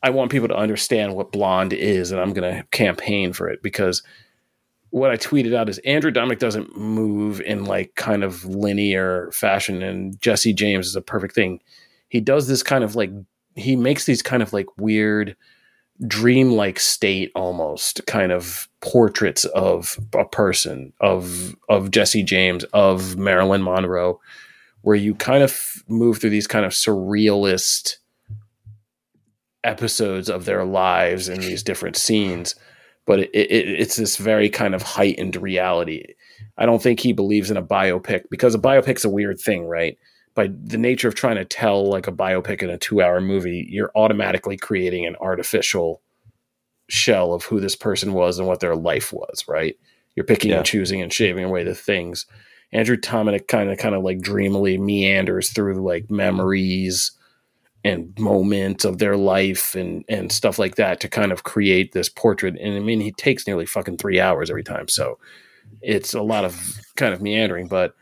I want people to understand what blonde is and i'm going to campaign for it because what I tweeted out is Andrew Dominik doesn't move in like kind of linear fashion, and Jesse James is a perfect thing. He does this kind of like he makes these kind of like weird dreamlike state almost kind of portraits of a person of of Jesse James of Marilyn Monroe where you kind of move through these kind of surrealist episodes of their lives in these different scenes but it, it, it's this very kind of heightened reality. I don't think he believes in a biopic because a biopic's a weird thing, right? By the nature of trying to tell like a biopic in a two hour movie, you're automatically creating an artificial shell of who this person was and what their life was, right? You're picking yeah. and choosing and shaving away the things. Andrew Dominik kind of kind of like dreamily meanders through like memories and moments of their life and and stuff like that to kind of create this portrait. And I mean, he takes nearly fucking three hours every time, so it's a lot of kind of meandering, but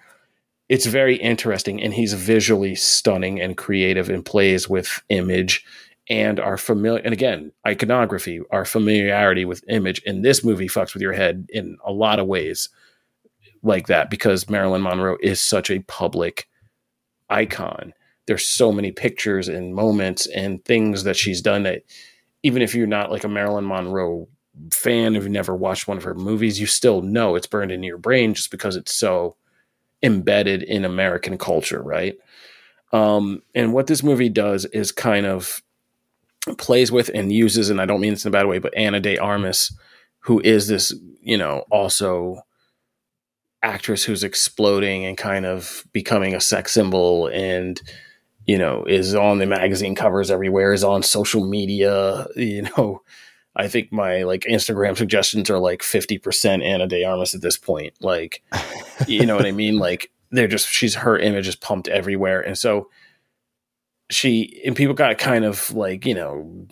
it's very interesting. And he's visually stunning and creative and plays with image and our familiar. And again, iconography, our familiarity with image And this movie fucks with your head in a lot of ways like that because Marilyn Monroe is such a public icon there's so many pictures and moments and things that she's done that even if you're not like a Marilyn Monroe fan, if you never watched one of her movies, you still know it's burned into your brain just because it's so embedded in American culture, right? Um, and what this movie does is kind of plays with and uses, and I don't mean this in a bad way, but Ana de Armas, who is this, you know, also actress who's exploding and kind of becoming a sex symbol and you know, is on the magazine covers everywhere, is on social media, you know. I think my like Instagram suggestions are like 50% Ana de Armas at this point. Like, you know what I mean? Like they're just she's her image is pumped everywhere. And so she and people got kind of like, you know,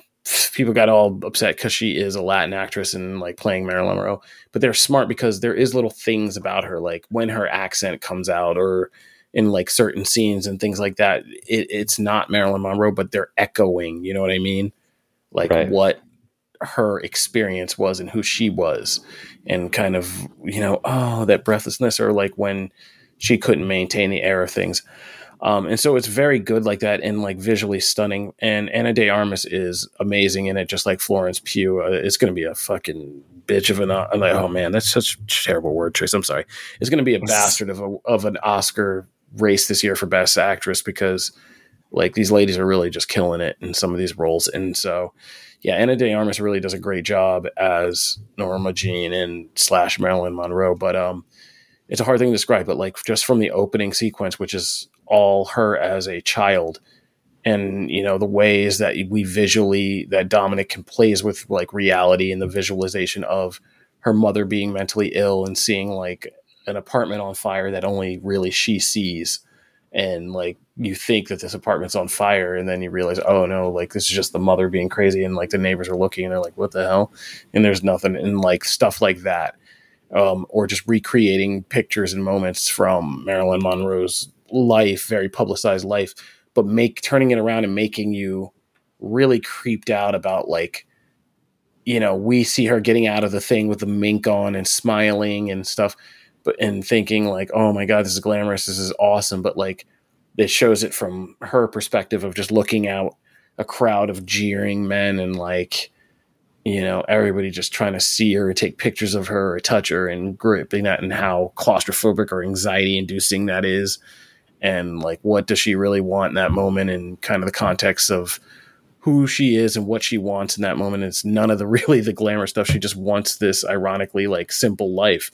people got all upset because she is a Latin actress and like playing Marilyn Monroe. But they're smart because there is little things about her, like when her accent comes out or in like certain scenes and things like that. It, it's not Marilyn Monroe, but they're echoing. You know what I mean? Like right. what her experience was and who she was, and kind of you know, oh, that breathlessness, or like when she couldn't maintain the air of things. Um, and so it's very good like that and like visually stunning. And Ana de Armas is amazing in it, just like Florence Pugh. Uh, it's going to be a fucking bitch of an. I'm like, oh man, that's such a terrible word choice. I'm sorry. It's going to be a bastard of a of an Oscar race this year for best actress because like these ladies are really just killing it in some of these roles. And so, yeah, Ana de Armas really does a great job as Norma Jean and slash Marilyn Monroe. But um, it's a hard thing to describe. But like just from the opening sequence, which is all her as a child, and you know the ways that we visually that Dominik can plays with like reality and the visualization of her mother being mentally ill and seeing like an apartment on fire that only really she sees. And like you think that this apartment's on fire and then you realize oh no like this is just the mother being crazy and like the neighbors are looking and they're like what the hell? And there's nothing and like stuff like that. Um, or just recreating pictures and moments from marilyn monroe's life very publicized life but make turning it around and making you really creeped out about like you know we see her getting out of the thing with the mink on and smiling and stuff but and thinking like, oh my god, this is glamorous, this is awesome, but like it shows it from her perspective of just looking out a crowd of jeering men and like you know everybody just trying to see her take pictures of her or touch her and gripping that and how claustrophobic or anxiety inducing that is and like what does she really want in that moment and kind of the context of who she is and what she wants in that moment. It's none of the really the glamour stuff. She just wants this ironically like simple life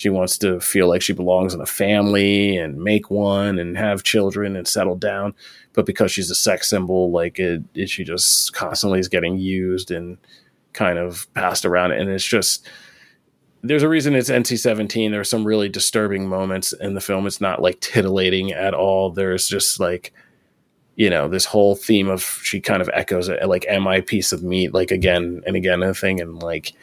she wants to feel like she belongs in a family and make one and have children and settle down. But because she's a sex symbol, like it, it she just constantly is getting used and kind of passed around. And it's just, there's a reason it's NC-17. There are some really disturbing moments in the film. It's not like titillating at all. There's just like you know this whole theme of she kind of echoes it like am i piece of meat like again and again a thing and like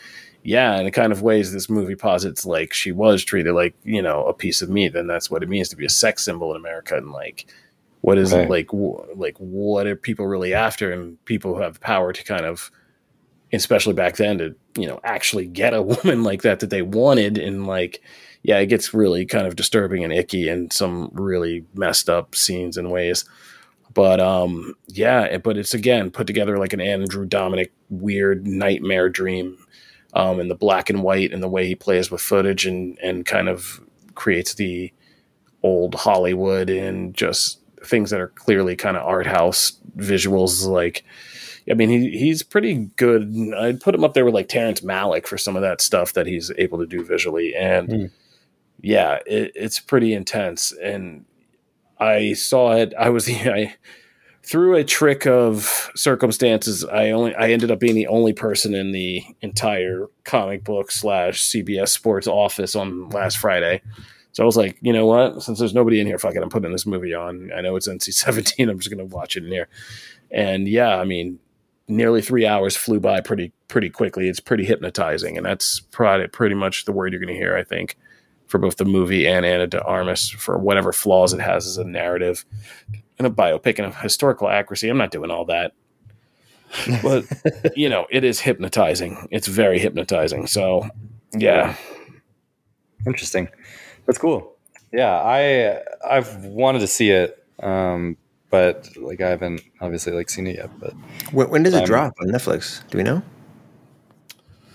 yeah in the kind of ways this movie posits like she was treated like you know a piece of meat and that's what it means to be a sex symbol in america and like what is Right. it like w- like what are people really after and people who have power to kind of especially back then to you know actually get a woman like that that they wanted and like yeah it gets really kind of disturbing and icky and some really messed up scenes and ways but um yeah but it's again put together like an Andrew Dominik weird nightmare dream um and the black and white and the way he plays with footage and and kind of creates the old hollywood and just things that are clearly kind of art house visuals like I mean, he he's pretty good. I'd put him up there with like Terrence Malick for some of that stuff that he's able to do visually, and Hmm. yeah, it, it's pretty intense. And I saw it. I was I through a trick of circumstances. I only I ended up being the only person in the entire comic book slash CBS Sports office on last Friday. So I was like, you know what? Since there's nobody in here, fuck it, I'm putting this movie on. I know it's NC-17. I'm just gonna watch it in here. And yeah, I mean, nearly three hours flew by pretty pretty quickly. It's pretty hypnotizing, and that's pretty much the word you're going to hear. I think for both the movie and Ana de Armas for whatever flaws it has as a narrative and a biopic and a historical accuracy. I'm not doing all that, but you know, it is hypnotizing. It's very hypnotizing. So yeah, Interesting. That's cool. Yeah, I I've wanted to see it, um, but like I haven't obviously like seen it yet. But When, when does it Um, drop on Netflix? Do we know?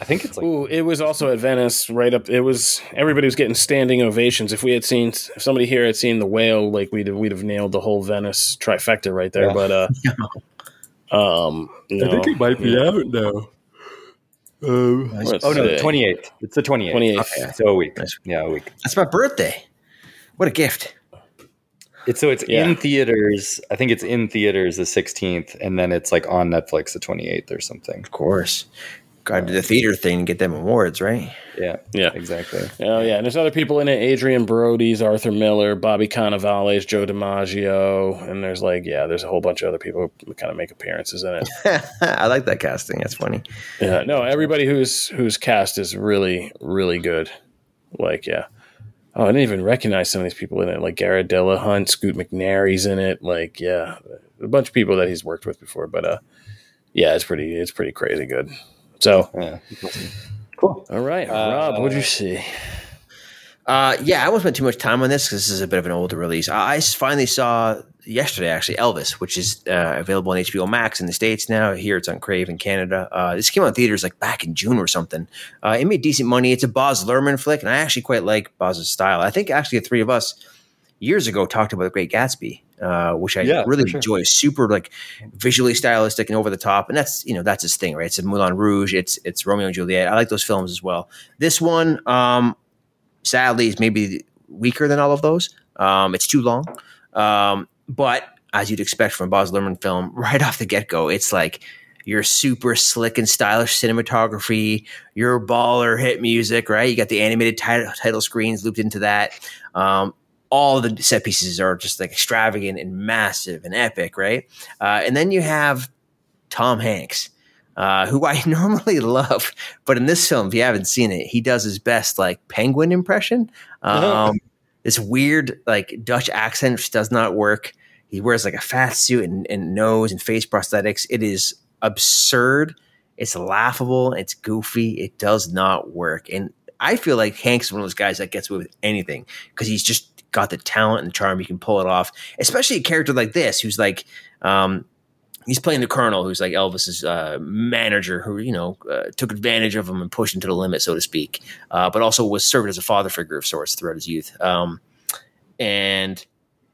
I think it's like Ooh, it was also at Venice, right up. It was everybody was getting standing ovations. If we had seen, if somebody here had seen the whale, like we'd have, we'd have nailed the whole Venice trifecta right there. Yeah. But uh, um, no, I think it might be out now. Let's Oh no, see. twenty eighth. It's the twenty eighth. 28th. Okay. So a week. Nice. Yeah, a week. That's my birthday. What a gift. It's so it's Yeah. in theaters. I think it's in theaters the sixteenth, and then it's like on Netflix the twenty eighth or something. Of course. Got to do the theater thing and get them awards, right? Yeah, Yeah. exactly. Oh yeah, and there's other people in it: Adrien Brody's, Arthur Miller, Bobby Cannavale's, Joe DiMaggio, and there's like yeah, there's a whole bunch of other people who kind of make appearances in it. I like that casting. That's funny. Yeah, no, everybody who's who's cast is really really good. Like yeah. Oh, I didn't even recognize some of these people in it, like Garret Dillahunt, Scoot McNairy's in it. Like, yeah, a bunch of people that he's worked with before. But uh, yeah, it's pretty, it's pretty crazy good. So, Yeah, cool. all right, Uh, Rob, what'd you see? Uh, yeah, I won't spend too much time on this because this is a bit of an older release. I, I finally saw yesterday, actually, Elvis, which is uh, available on HBO Max in the States now. Here it's on Crave in Canada. Uh, this came out in theaters like back in June or something. Uh, it made decent money. It's a Baz Luhrmann flick, and I actually quite like Baz's style. I think actually the three of us years ago talked about The Great Gatsby, uh, which I Yeah, really sure. enjoy. Super like visually stylistic and over the top, and that's you know that's his thing, right? It's Moulin Rouge. It's it's Romeo and Juliet. I like those films as well. This one, um, sadly, is maybe weaker than all of those. Um, it's too long, um, but as you'd expect from a Baz Luhrmann film, right off the get go, it's like your super slick and stylish cinematography, your baller hit music, right? You got the animated title, title screens looped into that. Um, all the set pieces are just like extravagant and massive and epic, right? Uh, and then you have Tom Hanks, uh, who I normally love, but in this film, if you haven't seen it, he does his best like penguin impression. Um, this weird like Dutch accent which does not work. He wears like a fat suit and, and nose and face prosthetics. It is absurd. It's laughable. It's goofy. It does not work. And I feel like Hanks is one of those guys that gets away with anything because he's just got the talent and charm. You can pull it off, especially a character like this who's like, um, he's playing the colonel who's like Elvis's uh, manager who, you know, uh, took advantage of him and pushed him to the limit, so to speak, uh, but also was served as a father figure of sorts throughout his youth. Um, and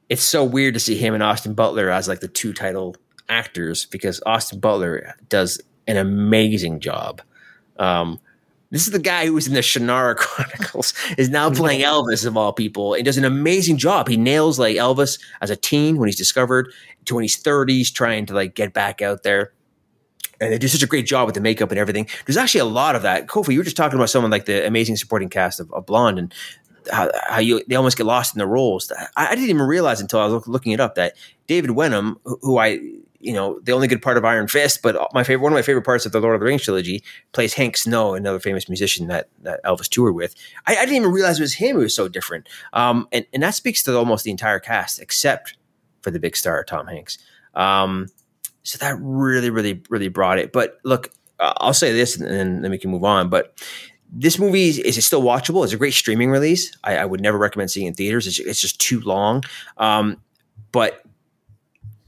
it's so weird to see him and Austin Butler as like the two title actors because Austin Butler does an amazing job. Um, this is the guy who was in the Shannara Chronicles, is now playing Elvis of all people, and does an amazing job. He nails like Elvis as a teen when he's discovered to when he's 30s, trying to like get back out there. and they do such a great job with the makeup and everything. There's actually a lot of that. Kofi, you were just talking about someone like the amazing supporting cast of, of Blonde and how, how, you they almost get lost in the roles. I, I, didn't even realize until I was looking it up that David Wenham, who, who I you know the only good part of Iron Fist, but my favorite one of my favorite parts of the Lord of the Rings trilogy plays Hank Snow, another famous musician that, that Elvis toured with. I, I didn't even realize it was him. It was so different, um, and and that speaks to almost the entire cast except for the big star Tom Hanks. Um, so that really, really, really brought it. But look, I'll say this and then we can move on. But this movie is, is still watchable. It's a great streaming release. I, I would never recommend seeing in theaters. It's, it's just too long. Um, but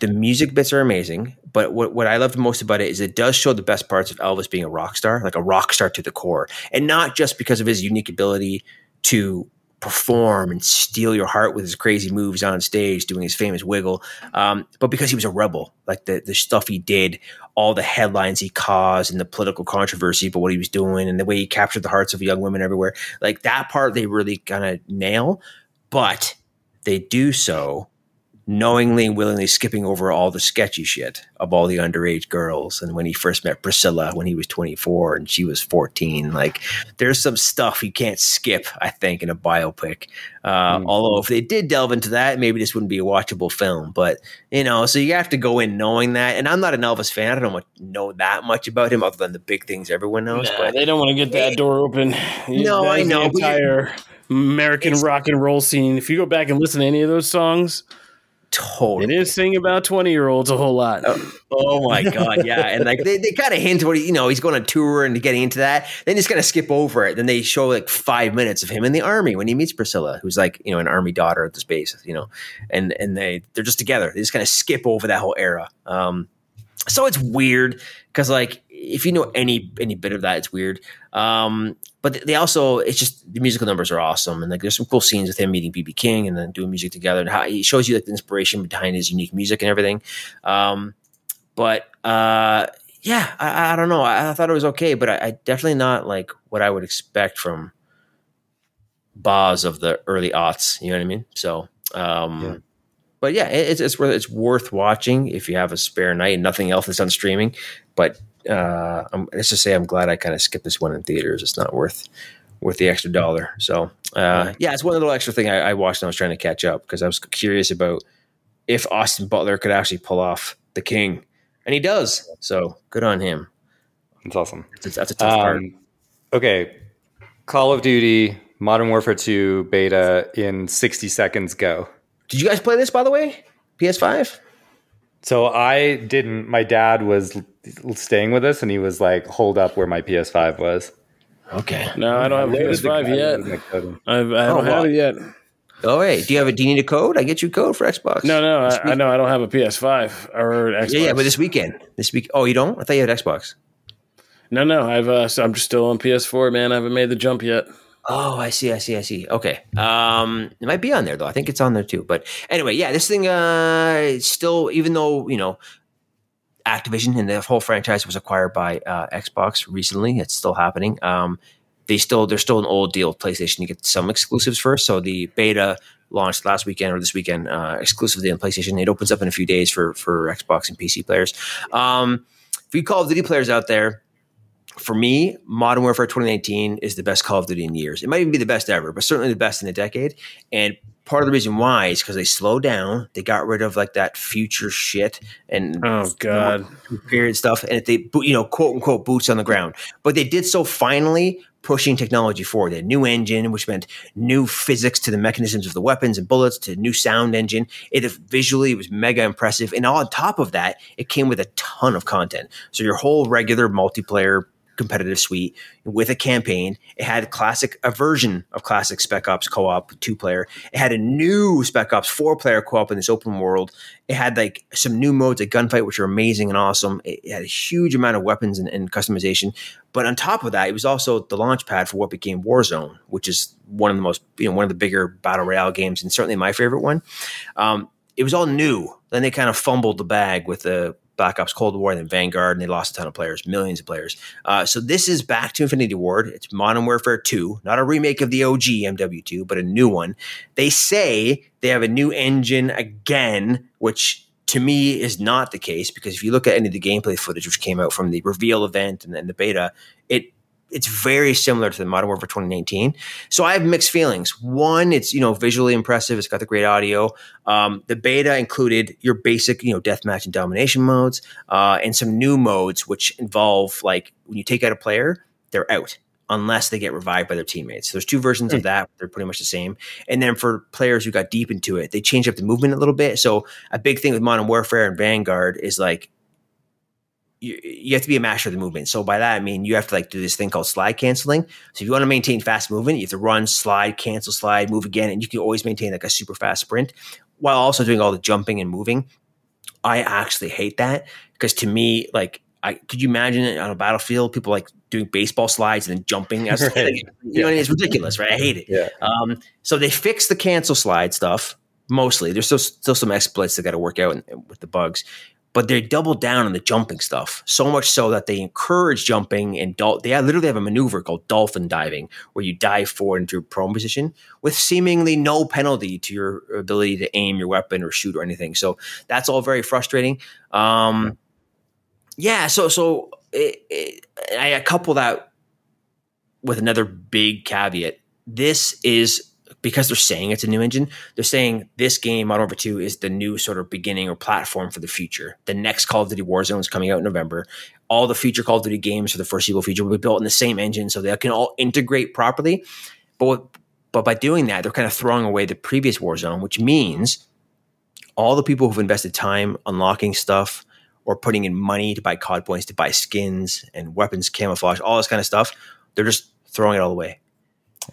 the music bits are amazing. But what, what I loved most about it is it does show the best parts of Elvis being a rock star, like a rock star to the core, and not just because of his unique ability to perform and steal your heart with his crazy moves on stage, doing his famous wiggle, um, but because he was a rebel, like the the stuff he did, all the headlines he caused, and the political controversy, but what he was doing, and the way he captured the hearts of young women everywhere, like that part they really kind of nail, but they do so knowingly and willingly skipping over all the sketchy shit of all the underage girls and when he first met Priscilla when he was 24 and she was 14 like there's some stuff you can't skip I think in a biopic. Uh, mm. although if they did delve into that maybe this wouldn't be a watchable film but you know so you have to go in knowing that and I'm not an Elvis fan. I don't know that much about him other than the big things everyone knows nah, but they don't want to get that door open. No I know entire American rock and roll scene. If you go back and listen to any of those songs Totally. It is saying about 20 year olds a whole lot. Oh, oh my God. Yeah. And like they, they kind of hint what, he, you know, he's going on tour and getting into that. Then he's going to skip over it. Then they show like five minutes of him in the army when he meets Priscilla, who's like, you know, an army daughter at the space, you know, and, and they, they're just together. They just kind of skip over that whole era. Um, so it's weird because like if you know any any bit of that, it's weird. Um, but they also it's just the musical numbers are awesome and like there's some cool scenes with him meeting BB King and then doing music together and how he shows you like the inspiration behind his unique music and everything. Um, but uh, yeah, I, I, don't know. I, I, thought it was okay, but I, I, definitely not like what I would expect from Baz of the early aughts. You know what I mean? So. Um, but yeah, it's it's worth it's worth watching if you have a spare night and nothing else is on streaming. But uh, I'm, let's just say I'm glad I kind of skipped this one in theaters. It's not worth worth the extra dollar. So uh, yeah, it's one little extra thing I, I watched and I was trying to catch up because I was curious about if Austin Butler could actually pull off the King, and he does. So good on him. That's awesome. That's, that's a tough um, part. Okay, Call of Duty Modern Warfare 2 beta in 60 seconds. Go. Did you guys play this by the way? PS5? So I didn't. My dad was staying with us, and he was like, "Hold up, where my PS5 was." Okay. No, I don't have a PS5 yet. I've, I don't oh, have it yet. Oh wait, do you have a? Do you need a code? I get you a code for Xbox. No, no, I, I, know I don't have a PS5 or Xbox. Yeah, yeah, but this weekend, this week. Oh, you don't? I thought you had Xbox. No, no, I've. Uh, so I'm just still on PS4, man. I haven't made the jump yet. Oh, I see, I see, I see. Okay. Um, it might be on there though. I think it's on there too. But anyway, yeah, this thing uh still even though, you know, Activision and the whole franchise was acquired by uh, Xbox recently, it's still happening. Um, they still there's still an old deal PlayStation. You get some exclusives first. So the beta launched last weekend or this weekend uh, exclusively on PlayStation. It opens up in a few days for for Xbox and PC players. Um, for you Call of Duty players out there, for me, Modern Warfare 2019 is the best Call of Duty in years. It might even be the best ever, but certainly the best in a decade. And part of the reason why is because they slowed down. They got rid of like that future shit and oh god, period stuff, and they you know quote unquote boots on the ground. But they did so finally pushing technology forward. A new engine, which meant new physics to the mechanisms of the weapons and bullets, to new sound engine. It visually was mega impressive, and on top of that, it came with a ton of content. So your whole regular multiplayer competitive suite with a campaign. It had classic a version of classic Spec Ops co-op two player. It had a new Spec Ops four player co-op in this open world. It had like some new modes of gunfight, which are amazing and awesome. It had a huge amount of weapons and, and customization. But on top of that, it was also the launch pad for what became Warzone, which is one of the most you know one of the bigger battle royale games and certainly my favorite one. Um, it was all new. Then they kind of fumbled the bag with the Black Ops Cold War, and then Vanguard, and they lost a ton of players, millions of players. Uh, so this is back to Infinity Ward. It's Modern Warfare 2, not a remake of the OG MW2, but a new one. They say they have a new engine again, which to me is not the case because if you look at any of the gameplay footage which came out from the reveal event and then the beta, it it's very similar to the Modern Warfare 2019. So I have mixed feelings. One, it's you know visually impressive. It's got the great audio. Um, the beta included your basic you know deathmatch and domination modes, uh, and some new modes which involve like when you take out a player, they're out unless they get revived by their teammates. So there's two versions of hmm. that. They're pretty much the same. And then for players who got deep into it, they changed up the movement a little bit. So a big thing with Modern Warfare and Vanguard is like you, you have to be a master of the movement. So by that I mean you have to like do this thing called slide canceling. So if you want to maintain fast movement, you have to run, slide, cancel, slide, move again, and you can always maintain like a super fast sprint while also doing all the jumping and moving. I actually hate that because to me, like I could you imagine it on a battlefield, people like doing baseball slides and then jumping. As, right. like, you yeah. know, it's ridiculous, right? I hate it. Yeah. Um, so they fixed the cancel slide stuff mostly. There's still still some exploits that got to work out with the bugs, but they double down on the jumping stuff so much so that they encourage jumping and dol- they literally have a maneuver called dolphin diving where you dive forward into a prone position with seemingly no penalty to your ability to aim your weapon or shoot or anything. So that's all very frustrating. Um, yeah. so so it, it, i couple that with another big caveat. This is because they're saying it's a new engine, they're saying this game, Modern Warfare 2, is the new sort of beginning or platform for the future. The next Call of Duty Warzone is coming out in November. All the future Call of Duty games for the foreseeable future will be built in the same engine so they can all integrate properly. But, but by doing that, they're kind of throwing away the previous Warzone, which means all the people who've invested time unlocking stuff or putting in money to buy COD points, to buy skins and weapons camouflage, all this kind of stuff, they're just throwing it all away.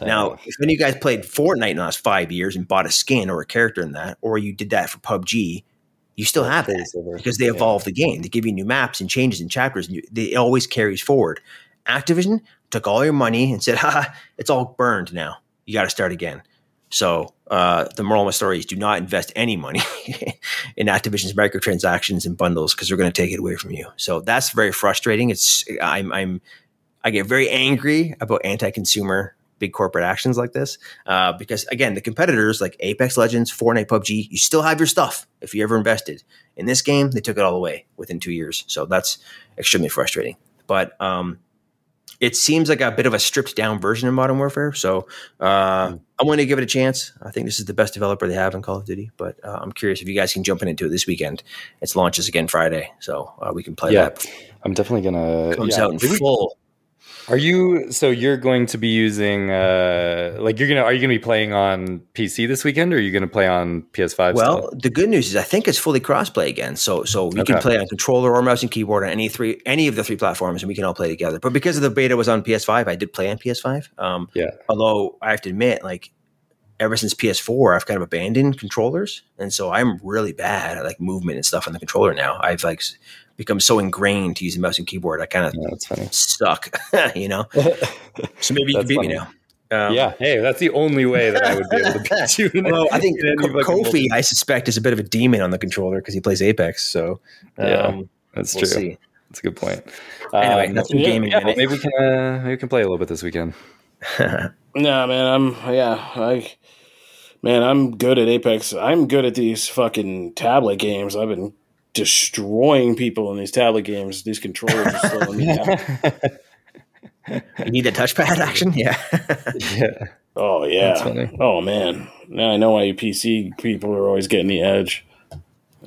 Now, if any of you guys played Fortnite in the last five years and bought a skin or a character in that, or you did that for PUBG, you still have that because they evolve the game. They give you new maps and changes and chapters, and it always carries forward. Activision took all your money and said, "Ha, it's all burned now. You got to start again." So uh, the moral of my story is: do not invest any money in Activision's microtransactions and bundles because they're going to take it away from you. So that's very frustrating. It's I'm I'm I get very angry about anti-consumer big corporate actions like this. Uh, because again, the competitors like Apex Legends, Fortnite, PUBG, you still have your stuff if you ever invested. In this game, they took it all away within two years. So that's extremely frustrating. But um, it seems like a bit of a stripped down version of Modern Warfare. So uh, I'm going to give it a chance. I think this is the best developer they have in Call of Duty. But uh, I'm curious if you guys can jump into it this weekend. It launches again Friday, so uh, we can play yeah, that. I'm definitely gonna comes yeah. out in full. Are you so you're going to be using uh like you're gonna are you gonna be playing on PC this weekend or are you gonna play on PS5? Well, still? the good news is I think it's fully crossplay again. So so you okay. can play on controller or mouse and keyboard on any three any of the three platforms and we can all play together. But because of the beta was on PS5, I did play on PS5. Um yeah. although I have to admit, like ever since PS4, I've kind of abandoned controllers. And so I'm really bad at like movement and stuff on the controller now. I've like become so ingrained to use a mouse and keyboard. I kind of yeah, suck, you know. so maybe you can beat funny. me now. Um, yeah, hey, that's the only way that I would be able to beat you. well, I think Kofi, I suspect, is a bit of a demon on the controller because he plays Apex. So um, yeah, that's we'll true. See. That's a good point. Anyway, um, that's yeah, gaming. Yeah, maybe we can uh, maybe we can play a little bit this weekend. no, man, I'm yeah, I man, I'm good at Apex. I'm good at these fucking tablet games. I've been destroying people in these tablet games. These controllers are slowing me down. You need a touchpad action? Yeah. yeah. Oh yeah. Oh man. Now I know why you PC people are always getting the edge.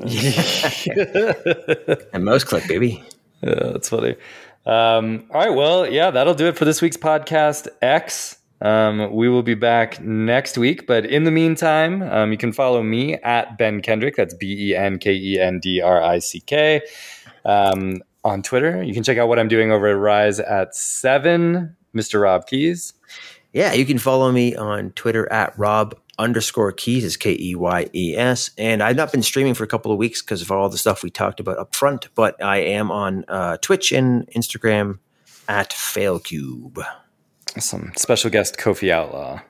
and mouse click, baby. Yeah, that's funny. Um, all right, well, yeah, that'll do it for this week's podcast X. Um, we will be back next week, but in the meantime, um, you can follow me at Ben Kendrick. That's B E N K E N D R I C K um, on Twitter. You can check out what I'm doing over at Rise at seven, Mr. Rob Keyes. Yeah, you can follow me on Twitter at Rob underscore Keyes is K E Y E S. And I've not been streaming for a couple of weeks because of all the stuff we talked about up front, but I am on uh, Twitch and Instagram at FailCube some special guest Kofi Outlaw.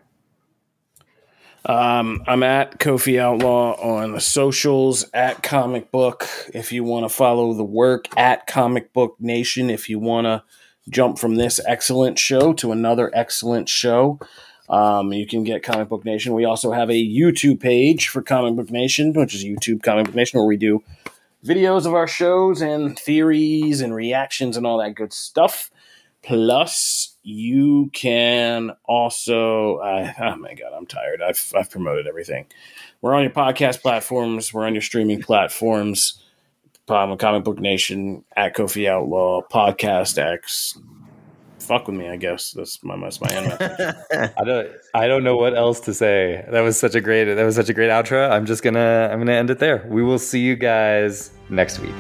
Um, I'm at Kofi Outlaw on the socials at Comic Book. If you want to follow the work at Comic Book Nation, if you want to jump from this excellent show to another excellent show, Um, you can get Comic Book Nation. We also have a YouTube page for Comic Book Nation, which is YouTube Comic Book Nation, where we do videos of our shows and theories and reactions and all that good stuff. Plus, you can also. Uh, oh my god, I'm tired. I've I've promoted everything. We're on your podcast platforms. We're on your streaming platforms. Um, Comic Book Nation at Kofi Outlaw Podcast X. Fuck with me, I guess. That's my that's my end. I don't I don't know what else to say. That was such a great that was such a great outro. I'm just gonna I'm gonna end it there. We will see you guys next week.